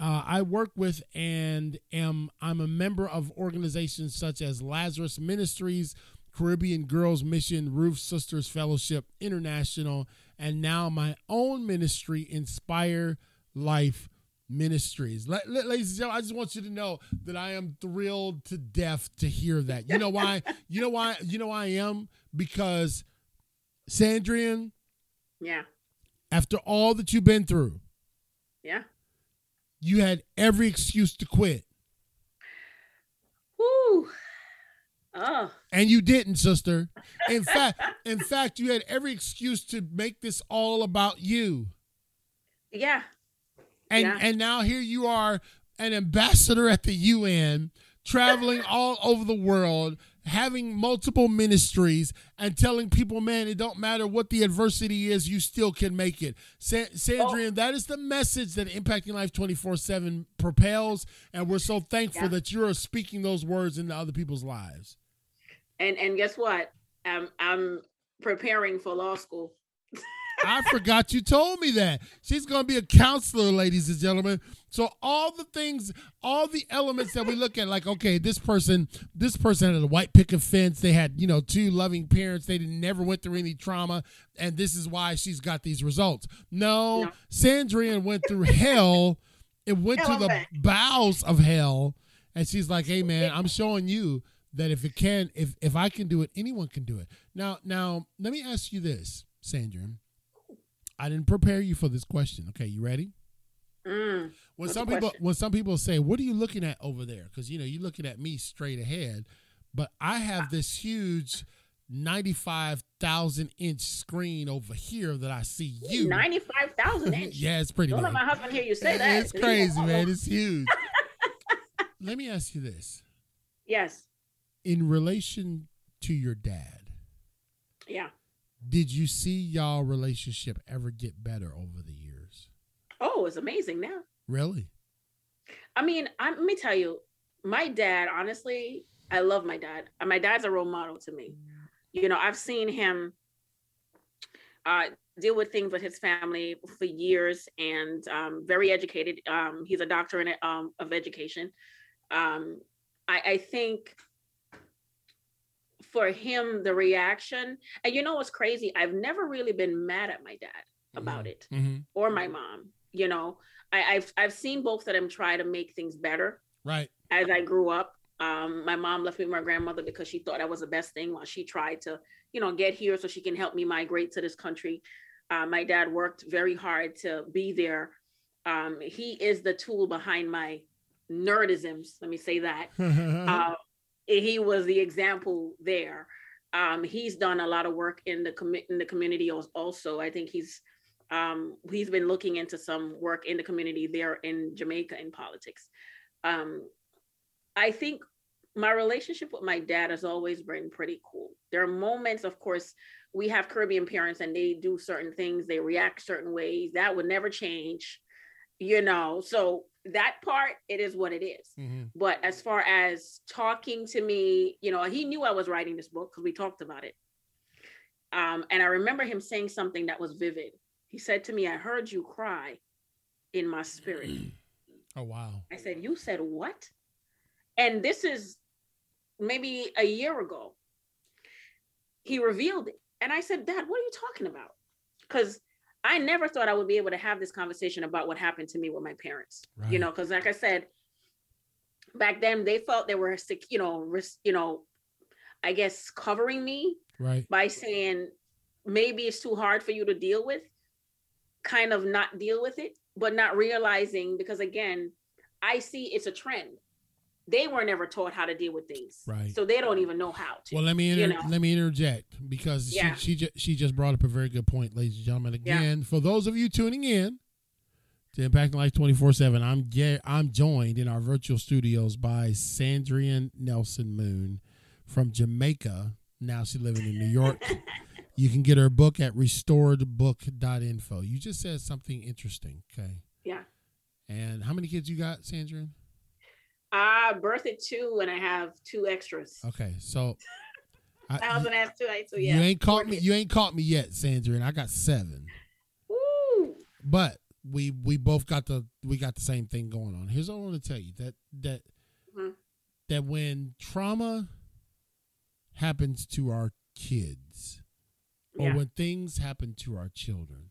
A: Uh, I work with and am I'm a member of organizations such as Lazarus Ministries, Caribbean Girls Mission, Roof Sisters Fellowship International, and now my own ministry, Inspire Life Ministries. La- la- ladies and gentlemen, I just want you to know that I am thrilled to death to hear that. You know why? you know why? You know why I am? Because Sandrian,
B: yeah,
A: after all that you've been through,
B: yeah.
A: You had every excuse to quit.
B: Woo. Oh, uh.
A: And you didn't, sister. In fact, in fact, you had every excuse to make this all about you.
B: yeah.
A: And
B: Yeah.
A: and now here you are, an ambassador at the UN, traveling all over the world, having multiple ministries, and telling people, man, it don't matter what the adversity is, you still can make it. Sa- Sandrian, oh. that is the message that Impacting Life 24-7 propels, and we're so thankful
B: Yeah.
A: that you're speaking those words into other people's lives.
B: And and guess what? I'm I'm preparing for law school.
A: I forgot you told me that. She's going to be a counselor, ladies and gentlemen. So all the things, all the elements that we look at, like, okay, this person, this person had a white picket fence. They had, you know, two loving parents. They didn't, never went through any trauma. And this is why she's got these results. No, no. Sandrian went through hell. It went hell to the bowels of hell. And she's like, hey, man, I'm showing you that if it can, if if I can do it, anyone can do it. Now, now let me ask you this, Sandra. I didn't prepare you for this question. Okay, you ready? Mm, when some people question? when some people say, "What are you looking at over there?" Because you know you're looking at me straight ahead, but I have this huge. 95,000 inch screen over here that I see you.
B: 95,000 inch?
A: yeah, it's pretty
B: Don't let my husband hear you say that.
A: It's crazy, man. It's huge. let me ask you this.
B: Yes
A: in relation to your dad.
B: Yeah.
A: Did you see y'all relationship ever get better over the years?
B: Oh, it's amazing now.
A: Really?
B: I mean, I, let me tell you, my dad, honestly, I love my dad. My dad's a role model to me. You know, I've seen him uh, deal with things with his family for years and um, very educated. Um, he's a doctor in, um, of education. Um, I, I think for him the reaction. And you know what's crazy? I've never really been mad at my dad about mm-hmm. it mm-hmm. or my mom you know? I, have I've seen both of them try to make things better
A: right.
B: as i grew up. Um, my mom left me with my grandmother because she thought that was the best thing while she tried to you know get here so she can help me migrate to this country. Uh, my dad worked very hard to be there. Um, he is the tool behind my nerdisms let me say that. Uh, he was the example there. Um, he's done a lot of work in the com- in the community also. I think he's um, he's been looking into some work in the community there in Jamaica in politics. Um, I think my relationship with my dad has always been pretty cool. There are moments, of course, we have Caribbean parents and they do certain things, they react certain ways. That would never change, you know. So that part it is what it is. Mm-hmm. but as far as talking to me you know he knew i was writing this book because we talked about it. Um, and i remember him saying something that was vivid. He said to me i heard you cry in my spirit.
A: Oh wow.
B: I said you said what? And this is maybe a year ago. He revealed it. And i said dad what are you talking about? Because I never thought I would be able to have this conversation about what happened to me with my parents. Right. You know, because like I said, back then they felt they were sick, you know, risk, you know, I guess covering me
A: right
B: by saying maybe it's too hard for you to deal with, kind of not deal with it, but not realizing because again, I see it's a trend they were never taught how to deal with things,
A: right?
B: So they don't even know how to.
A: Well, let me inter- you know? let me interject because yeah. she she, ju- she just brought up a very good point, ladies and gentlemen. Again, yeah. for those of you tuning in to Impacting Life twenty four seven, I'm ge- I'm joined in our virtual studios by Sandrian Nelson Moon from Jamaica. Now she's living in New York. you can get her book at restoredbook.info. You just said something interesting, okay?
B: Yeah.
A: And how many kids you got, Sandrian?
B: I birthed two and I have two extras.
A: Okay, so
B: I, I was gonna have two. So yeah,
A: you ain't caught me. You ain't caught me yet, Sandra, and I got seven.
B: Woo!
A: But we we both got the we got the same thing going on. Here's what I want to tell you that that mm-hmm. that when trauma happens to our kids, or yeah. when things happen to our children,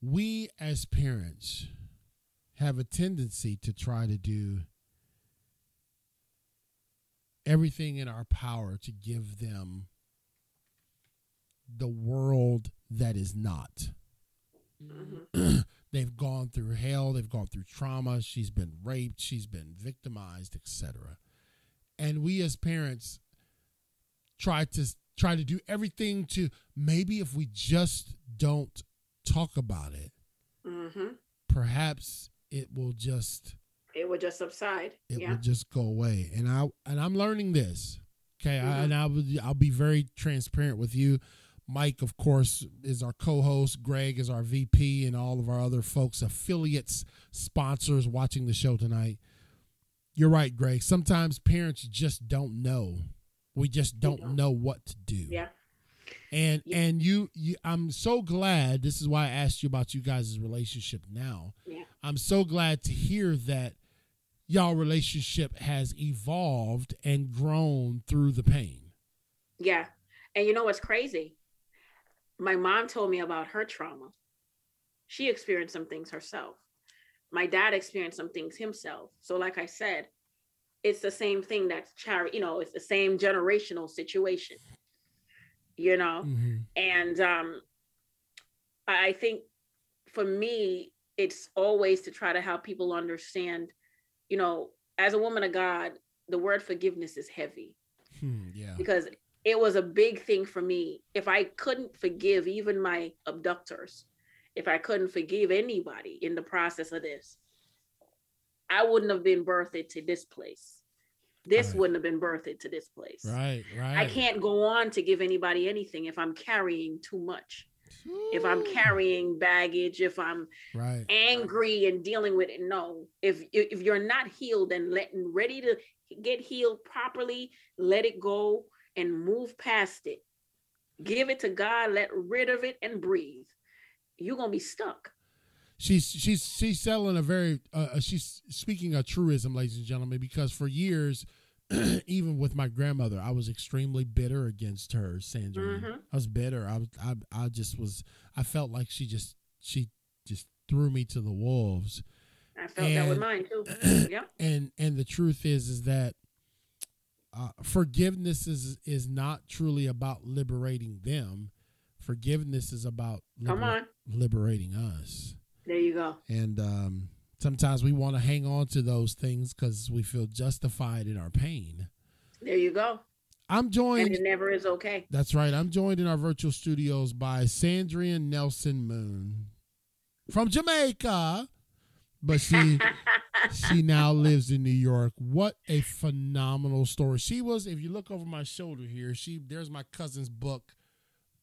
A: we as parents have a tendency to try to do everything in our power to give them the world that is not. Mm-hmm. they've gone through hell, they've gone through trauma, she's been raped, she's been victimized, etc. And we as parents try to try to do everything to maybe if we just don't talk about it, mm-hmm. perhaps it will just
B: it would just subside.
A: It
B: yeah.
A: would just go away. And I and I'm learning this. Okay, mm-hmm. I, and I will I'll be very transparent with you. Mike, of course, is our co-host. Greg is our VP, and all of our other folks, affiliates, sponsors watching the show tonight. You're right, Greg. Sometimes parents just don't know. We just don't, don't. know what to do.
B: Yeah.
A: And yeah. and you, you I'm so glad this is why I asked you about you guys' relationship now.
B: Yeah.
A: I'm so glad to hear that y'all relationship has evolved and grown through the pain.
B: Yeah. And you know what's crazy? My mom told me about her trauma. She experienced some things herself. My dad experienced some things himself. So, like I said, it's the same thing that's charity, you know, it's the same generational situation, you know? Mm-hmm. And um, I think for me, it's always to try to help people understand, you know, as a woman of God, the word forgiveness is heavy.
A: Hmm, yeah.
B: Because it was a big thing for me. If I couldn't forgive even my abductors, if I couldn't forgive anybody in the process of this, I wouldn't have been birthed to this place. This right. wouldn't have been birthed to this place.
A: Right, right.
B: I can't go on to give anybody anything if I'm carrying too much. Ooh. If I'm carrying baggage, if I'm
A: right.
B: angry and dealing with it, no. If if you're not healed and letting ready to get healed properly, let it go and move past it. Give it to God, let rid of it and breathe. You're gonna be stuck.
A: She's she's she's selling a very uh, uh she's speaking a truism, ladies and gentlemen, because for years, even with my grandmother, I was extremely bitter against her, Sandra. Mm-hmm. I was bitter. I was I I just was I felt like she just she just threw me to the wolves.
B: I felt and, that with mine too. yeah.
A: And and the truth is is that uh, forgiveness is is not truly about liberating them. Forgiveness is about
B: liber-
A: liberating us.
B: There you go.
A: And um, sometimes we want to hang on to those things because we feel justified in our pain.
B: There you go.
A: I'm joined.
B: And it never is okay.
A: That's right. I'm joined in our virtual studios by Sandrian Nelson Moon from Jamaica but she she now lives in New York. What a phenomenal story. She was, if you look over my shoulder here, she there's my cousin's book,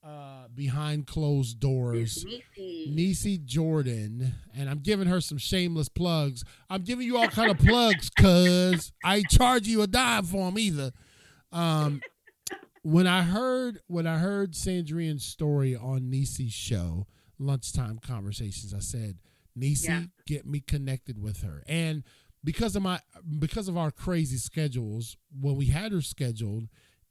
A: uh, Behind Closed Doors. Nisi Jordan. And I'm giving her some shameless plugs. I'm giving you all kind of plugs cuz I charge you a dime for them either. Um when I heard when I heard Sandrian's story on Nisi's show, Lunchtime Conversations, I said, Nisi, yeah. get me connected with her. And because of my because of our crazy schedules, when we had her scheduled,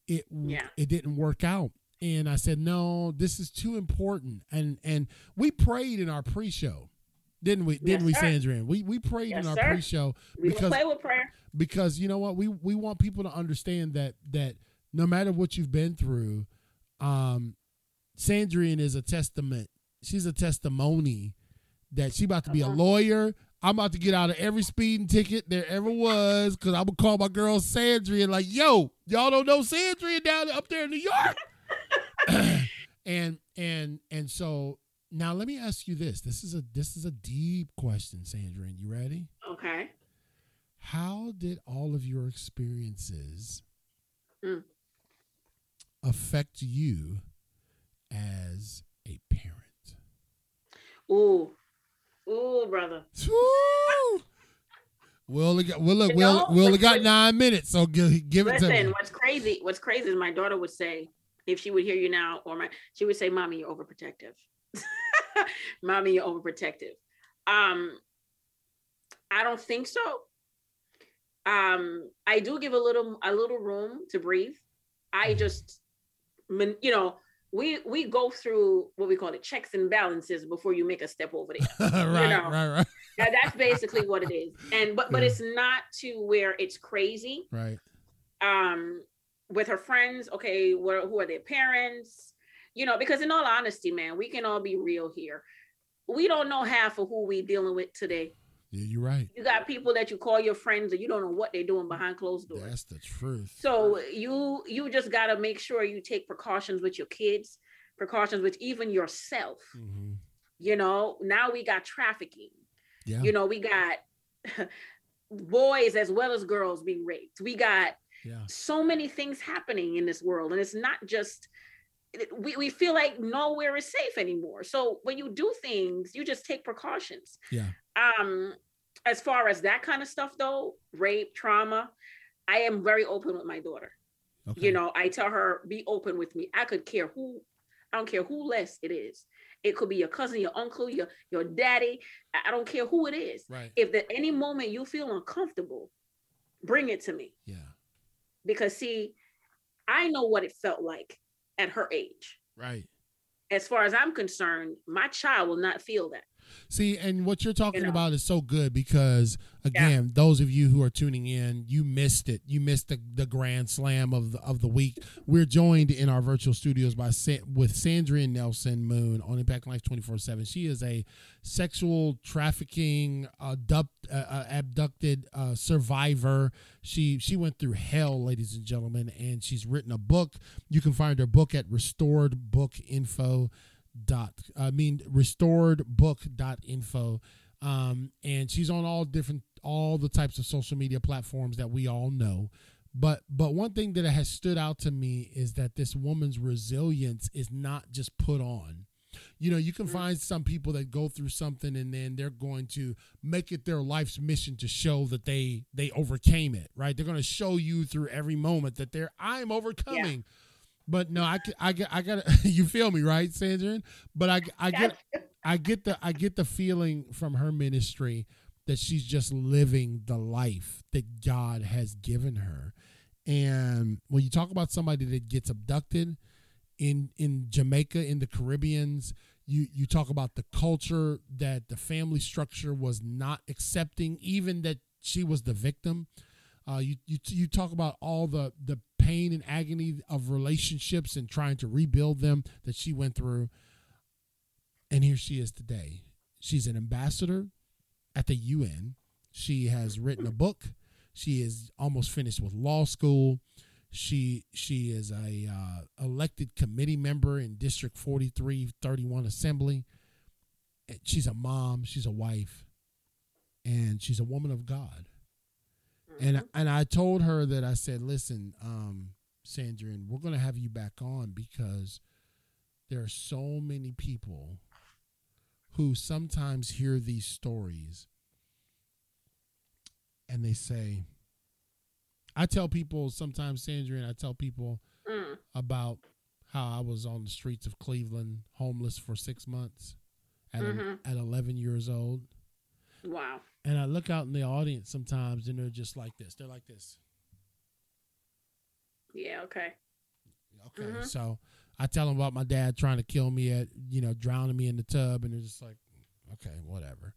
A: it yeah. it didn't work out. And I said, no, this is too important. And and we prayed in our pre-show, didn't we? Didn't we, Sandra? We we prayed yes, in our sir. pre-show
B: we because play with prayer.
A: Because you know what, we we want people to understand that that no matter what you've been through, um, Sandrian is a testament. She's a testimony that she about to be a uh-huh. lawyer. I'm about to get out of every speeding ticket there ever was because I'm gonna call my girl Sandria like, yo, y'all don't know Sandria down up there in New York. and and and so now let me ask you this. This is a this is a deep question, Sandra. And you ready?
B: Okay.
A: How did all of your experiences
B: mm.
A: affect you as a parent?
B: Ooh, Ooh, brother.
A: Ooh. We only got well look, we only, we only got nine minutes, so give, give
B: listen,
A: it to me.
B: What's crazy, what's crazy is my daughter would say, if she would hear you now, or my she would say, Mommy, you're overprotective. Mommy, you're overprotective. Um, I don't think so. Um, I do give a little a little room to breathe. I mm-hmm. just you know, we we go through what we call it checks and balances before you make a step over there.
A: right, you know? right, right.
B: That's basically what it is. And but but yeah. it's not to where it's crazy.
A: Right.
B: Um, with her friends, okay, what who are their parents? You know, because in all honesty, man, we can all be real here. We don't know half of who we dealing with today.
A: Yeah, you're right.
B: You got people that you call your friends and you don't know what they're doing behind closed doors.
A: That's the truth.
B: So you you just got to make sure you take precautions with your kids, precautions with even yourself. Mm-hmm. You know, now we got trafficking. Yeah. You know, we got boys as well as girls being raped. We got yeah. so many things happening in this world and it's not just we, we feel like nowhere is safe anymore. So when you do things, you just take precautions.
A: Yeah.
B: Um, as far as that kind of stuff though, rape, trauma, I am very open with my daughter. Okay. You know, I tell her, be open with me. I could care who I don't care who less it is. It could be your cousin, your uncle, your your daddy. I don't care who it is.
A: Right.
B: If at any moment you feel uncomfortable, bring it to me.
A: Yeah.
B: Because see, I know what it felt like at her age.
A: Right.
B: As far as I'm concerned, my child will not feel that.
A: See, and what you're talking
B: You know.
A: about is so good because again, those of you who are tuning in, you missed it. You missed the, the grand slam of the of the week. We're joined in our virtual studios by with Sandrian Nelson Moon on Impact Life 24/7. She is a sexual trafficking abduct, uh, uh, abducted uh, survivor. She she went through hell, ladies and gentlemen, and she's written a book. You can find her book at Restored Book Info dot I mean restored book dot info. Um and she's on all different all the types of social media platforms that we all know. But but one thing that has stood out to me is that this woman's resilience is not just put on. You know you can find some people that go through something and then they're going to make it their life's mission to show that they they overcame it right? They're going to show you through every moment that they're i'm overcoming but no, I, I get I got you feel me right, Sandra? But I I get I get the I get the feeling from her ministry that she's just living the life that God has given her. And when you talk about somebody that gets abducted in in Jamaica in the Caribbeans, you you talk about the culture that the family structure was not accepting even that she was the victim. Uh, you, you you talk about all the the pain and agony of relationships and trying to rebuild them that she went through. And here she is today. She's an ambassador at the UN. She has written a book. She is almost finished with law school. She she is a uh, elected committee member in District 4331 Assembly. She's a mom. She's a wife, and she's a woman of God and and I told her that I said, listen, um, Sandrine, we're gonna have you back on because there are so many people who sometimes hear these stories and they say, I tell people sometimes, Sandrine, I tell people
B: Mm.
A: about how I was on the streets of Cleveland, homeless for six months at,
B: Mhm.
A: at 11 years old.
B: Wow.
A: And I look out in the audience sometimes and they're just like this. They're like this.
B: Yeah. Okay.
A: Okay.
B: Mhm.
A: So I tell them about my dad trying to kill me at, you know, drowning me in the tub. And they're just like, okay, whatever.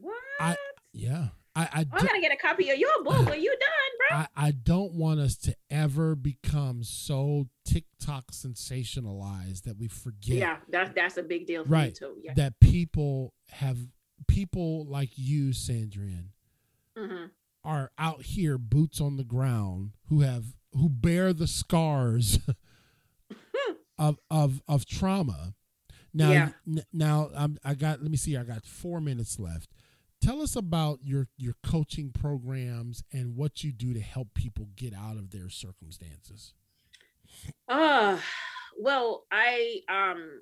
B: What?
A: I- Yeah. I, I,
B: I
A: do,
B: gotta get a copy of your book when you done, bro.
A: I, I don't want us to ever become so TikTok sensationalized that we forget
B: yeah, that's that's a big deal for
A: Right.
B: too. Yeah.
A: that people have, people like you, Sandrian,
B: hmm
A: are out here boots on the ground who have who bear the scars of of of trauma. Now
B: Yeah.
A: n- now I'm, i got let me see i got four minutes left. Tell us about your your coaching programs and what you do to help people get out of their circumstances.
B: Uh, well, I um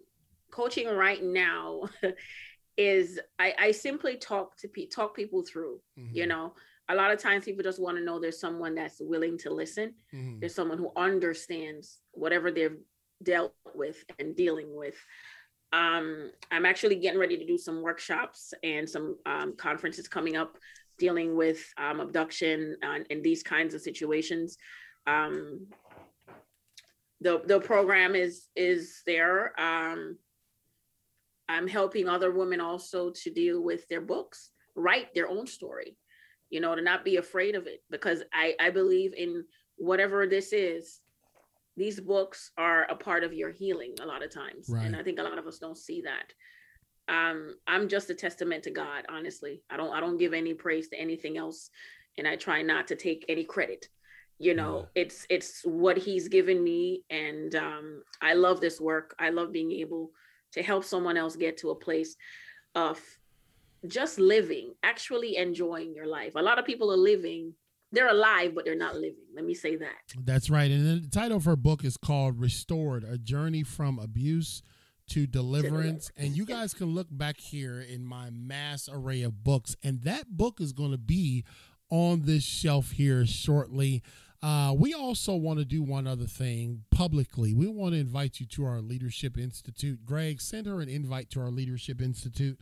B: coaching right now is I I simply talk to pe- talk people through.
A: Mm-hmm.
B: You know, a lot of times people just want to know there's someone that's willing to listen.
A: Mhm.
B: There's someone who understands whatever they've dealt with and dealing with. Um, I'm actually getting ready to do some workshops and some um, conferences coming up dealing with um, abduction and, and these kinds of situations. Um, the the program is is there. Um, I'm helping other women also to deal with their books, write their own story, you know, to not be afraid of it because I I believe in whatever this is. These books are a part of your healing a lot of times, and I think a lot of us don't see that. Um, I'm just a testament to God, honestly. I don't I don't give any praise to anything else, and I try not to take any credit you know it's it's what he's given me and um i love this work i love being able to help someone else get to a place of just living actually enjoying your life. A lot of people are living they're alive but they're not living. Let me say that.
A: That's right. And the title of her book is called restored a journey from abuse to deliverance. And you guys can look back here in my mass array of books. And that book is going to be on this shelf here shortly Uh, we also want to do one other thing publicly. We want to invite you to our Leadership Institute. Greg, send her an invite to our Leadership Institute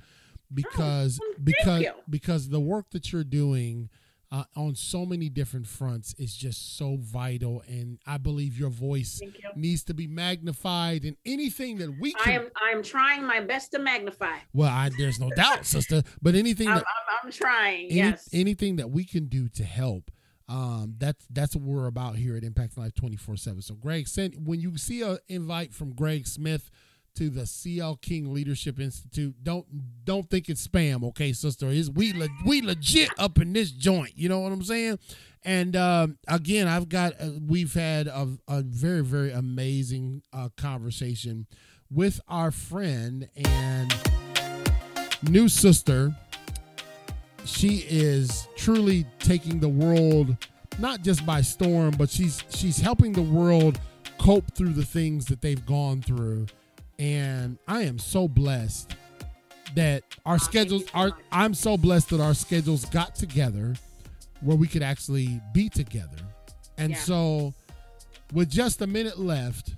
A: because
B: Oh,
A: because
B: you.
A: because the work that you're doing uh, on so many different fronts is just so vital, and I believe your voice
B: you.
A: needs to be magnified. And anything that we
B: I
A: can,
B: am I am trying my best to magnify.
A: well, I, there's no doubt, sister. But anything
B: I'm,
A: that
B: I'm, I'm trying.
A: any,
B: yes.
A: anything that we can do to help um that's that's what we're about here at impact life 24 7 so greg send when you see a invite from greg smith to the cl king leadership institute don't don't think it's spam okay sister? Is we le- we legit up in this joint you know what i'm saying? And um again i've got uh, we've had a, a very very amazing uh conversation with our friend and new sister she is truly taking the world not just by storm but she's she's helping the world cope through the things that they've gone through and i am so blessed that our schedules are i'm so blessed that our schedules got together where we could actually be together and
B: Yeah.
A: so with just a minute left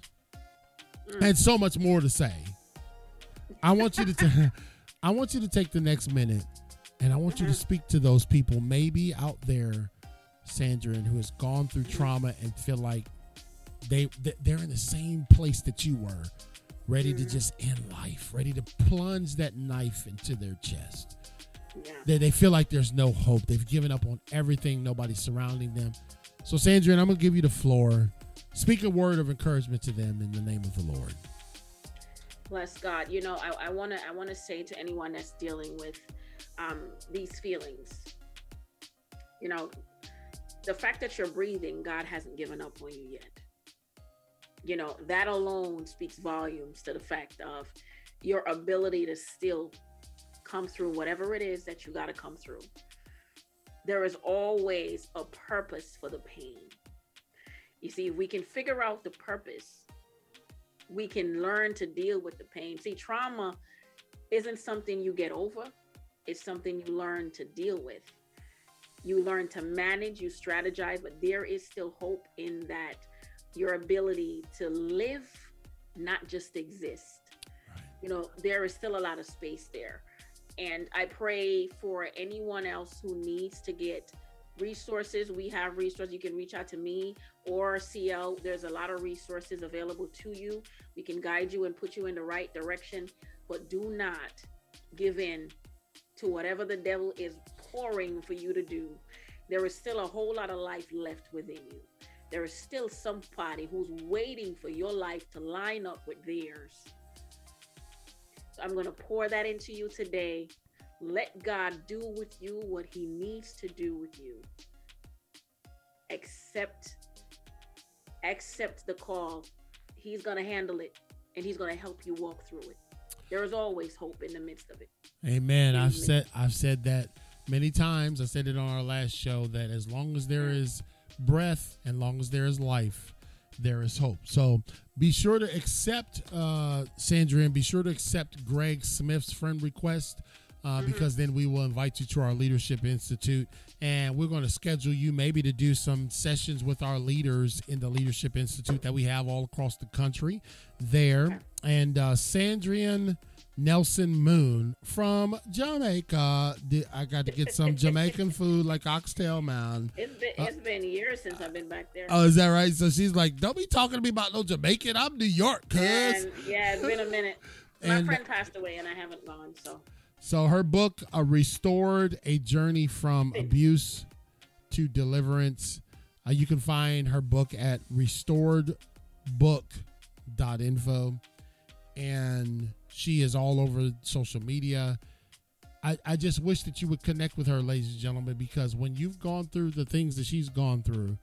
B: Mm.
A: and so much more to say i want you to ta- i want you to take the next minute and I want you to speak to those people maybe out there, Sandra, and who has gone through trauma and feel like they they're in the same place that you were, ready to
B: Mhm.
A: just end life, ready to plunge that knife into their chest.
B: yeah.
A: They, they feel like there's no hope. They've given up on everything. Nobody's surrounding them. So, Sandra, and I'm gonna give you the floor. Speak a word of encouragement to them in the name of the Lord.
B: bless God. You know, I, I wanna I wanna say to anyone that's dealing with um, these feelings, you know, the fact that you're breathing, God hasn't given up on you yet. You know, that alone speaks volumes to the fact of your ability to still come through whatever it is that you got to come through. There is always a purpose for the pain. You see, if we can figure out the purpose, we can learn to deal with the pain. See, trauma isn't something you get over, it's something you learn to deal with. You learn to manage, you strategize, but there is still hope in that your ability to live, not just exist. You know, there is still a lot of space there. And I pray for anyone else who needs to get resources. We have resources. You can reach out to me or CL. There's a lot of resources available to you. We can guide you and put you in the right direction, but do not give in to whatever the devil is pouring for you to do. There is still a whole lot of life left within you. There is still somebody who's waiting for your life to line up with theirs. So I'm going to pour that into you today. Let God do with you what he needs to do with you. Accept accept the call. He's going to handle it and he's going to help you walk through it. There is always hope in the midst of it.
A: Amen. I've said I've said that many times. I said it on our last show that as long as there is breath and long as there is life, there is hope. So be sure to accept uh, Sandra and be sure to accept Greg Smith's friend request. Uh,
B: Mhm.
A: Because then we will invite you to our Leadership Institute, and we're going to schedule you maybe to do some sessions with our leaders in the Leadership Institute that we have all across the country. There, and uh, Sandrian Nelson Moon from Jamaica. I got to get some Jamaican food like oxtail, man.
B: It's been,
A: Uh,
B: it's been years since I've been back there.
A: Oh, is that right? So she's like, "Don't be talking to me about no Jamaican. I'm New York, cuz."
B: Yeah, it's been a minute. My
A: And-
B: friend passed away and I haven't gone, so
A: So her book, uh, "Restored: A Journey from Abuse to Deliverance," uh, you can find her book at restoredbook.info, and she is all over social media. I, I just wish that you would connect with her, ladies and gentlemen, because when you've gone through the things that she's gone through,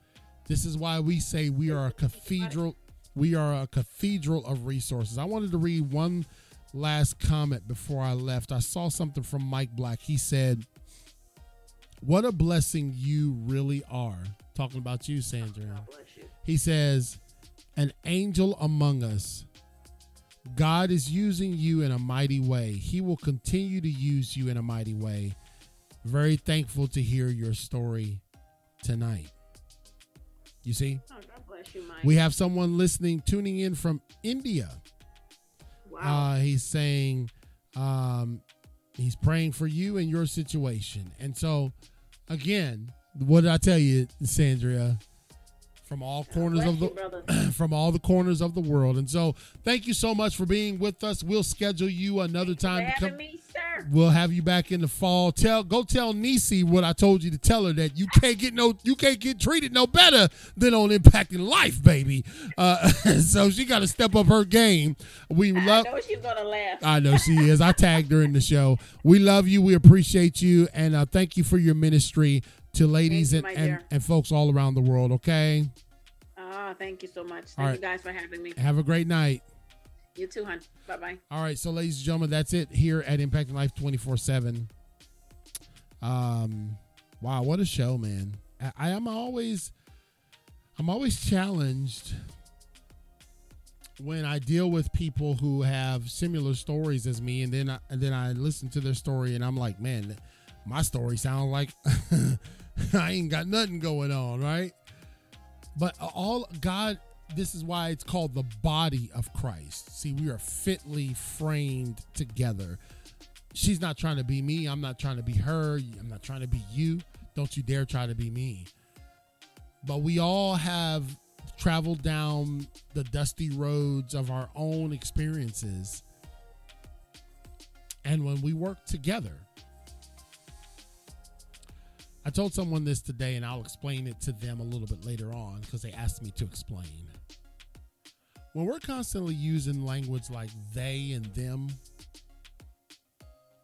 A: this is why we say we are a cathedral. We are a cathedral of resources. I wanted to read one last comment before I left. I saw something from Mike Black. He said, What a blessing you really are. Talking about you, Sandra.
B: You.
A: He says, An angel among us. God is using you in a mighty way. He will continue to use you in a mighty way. Very thankful to hear your story tonight. You see?
B: Oh, God bless you, Mike.
A: We have someone listening, tuning in from India.
B: wow.
A: Uh, he's saying um, he's praying for you and your situation. And so, again, what did I tell you, Sandria? From all corners of the
B: you,
A: from all the corners of the world. And so, thank you so much for being with us. We'll schedule you another
B: for
A: time to come.
B: me, sir.
A: We'll have you back in the fall. Tell go tell Nisi what I told you to tell her that you can't get no you can't get treated no better than on impacting life, baby. Uh, so she got to step up her game. We love.
B: I know she's gonna laugh.
A: I know she is. I tagged her in the show. We love you. We appreciate you, and uh, thank you for your ministry to ladies
B: you,
A: and, and, and folks all around the world. Okay.
B: Ah, thank you so much. Thank
A: right.
B: you guys for having me.
A: Have a great night.
B: You too, hon. Bye bye.
A: All right, so ladies and gentlemen, that's it here at Impacting Life 24 7. Um, wow, what a show, man. I, I am always I'm always challenged when I deal with people who have similar stories as me and then I, and then I listen to their story and I'm like, man, my story sounds like I ain't got nothing going on, right? But all God, this is why it's called the body of Christ. See, we are fitly framed together. She's not trying to be me. I'm not trying to be her. I'm not trying to be you. Don't you dare try to be me. But we all have traveled down the dusty roads of our own experiences. And when we work together, I told someone this today, and I'll explain it to them a little bit later on because they asked me to explain. When we're constantly using language like they and them,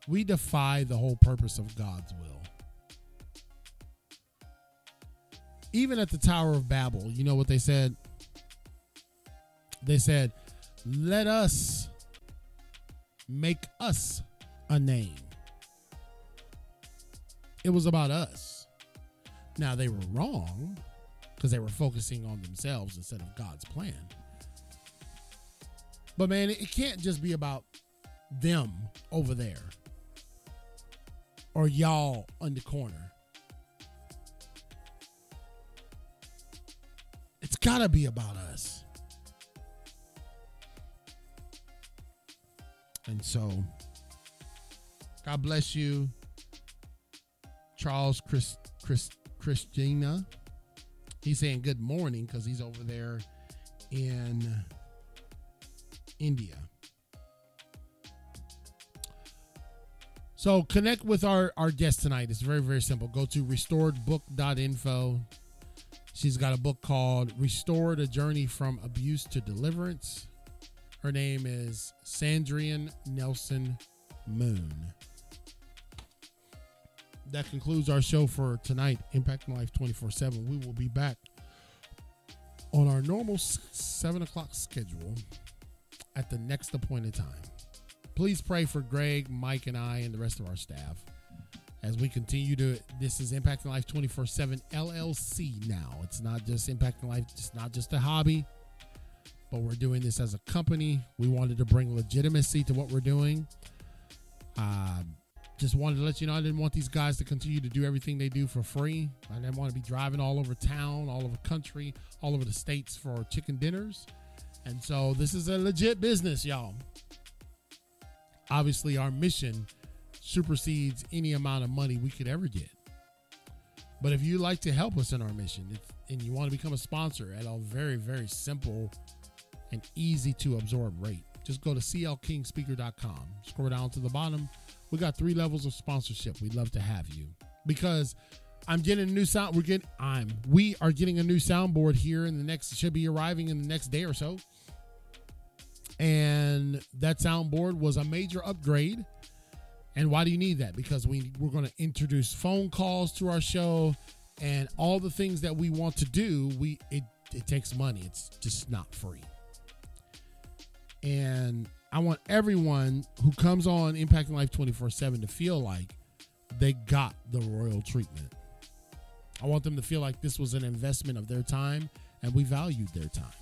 A: we defy the whole purpose of God's will. Even at the Tower of Babel, you know what they said? They said, Let us make us a name. It was about us. Now they were wrong because they were focusing on themselves instead of God's plan. But man, it can't just be about them over there or y'all on the corner. It's got to be about us. And so, God bless you. Charles Chris, Chris Christina. He's saying good morning because he's over there in India. So connect with our, our guest tonight. It's very, very simple. Go to restoredbook.info. She's got a book called Restored A Journey from Abuse to Deliverance. Her name is Sandrian Nelson Moon. That concludes our show for tonight, Impacting Life 24 7. We will be back on our normal 7 o'clock schedule at the next appointed time. Please pray for Greg, Mike, and I, and the rest of our staff as we continue to. This is Impacting Life 24 7 LLC now. It's not just Impacting Life, it's not just a hobby, but we're doing this as a company. We wanted to bring legitimacy to what we're doing. Uh, just wanted to let you know I didn't want these guys to continue to do everything they do for free. I didn't want to be driving all over town, all over country, all over the states for chicken dinners. And so this is a legit business, y'all. Obviously, our mission supersedes any amount of money we could ever get. But if you'd like to help us in our mission and you want to become a sponsor at a very, very simple and easy to absorb rate, just go to clkingspeaker.com. Scroll down to the bottom. We got three levels of sponsorship. We'd love to have you because I'm getting a new sound. We're getting, I'm, we are getting a new soundboard here in the next, should be arriving in the next day or so. And that soundboard was a major upgrade. And why do you need that? Because we, we're going to introduce phone calls to our show and all the things that we want to do. We, it, it takes money. It's just not free. And I want everyone who comes on Impacting Life 24 7 to feel like they got the royal treatment. I want them to feel like this was an investment of their time and we valued their time.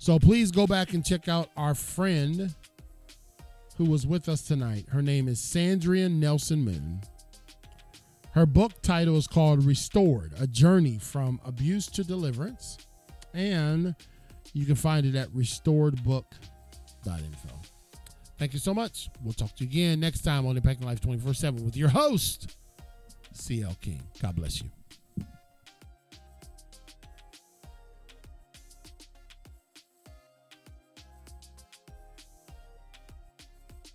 A: So please go back and check out our friend who was with us tonight. Her name is Sandrian Nelson Moon. Her book title is called Restored A Journey from Abuse to Deliverance. And you can find it at restoredbook.info. Thank you so much. We'll talk to you again next time on Impacting Life 24 7 with your host, CL King. God bless you.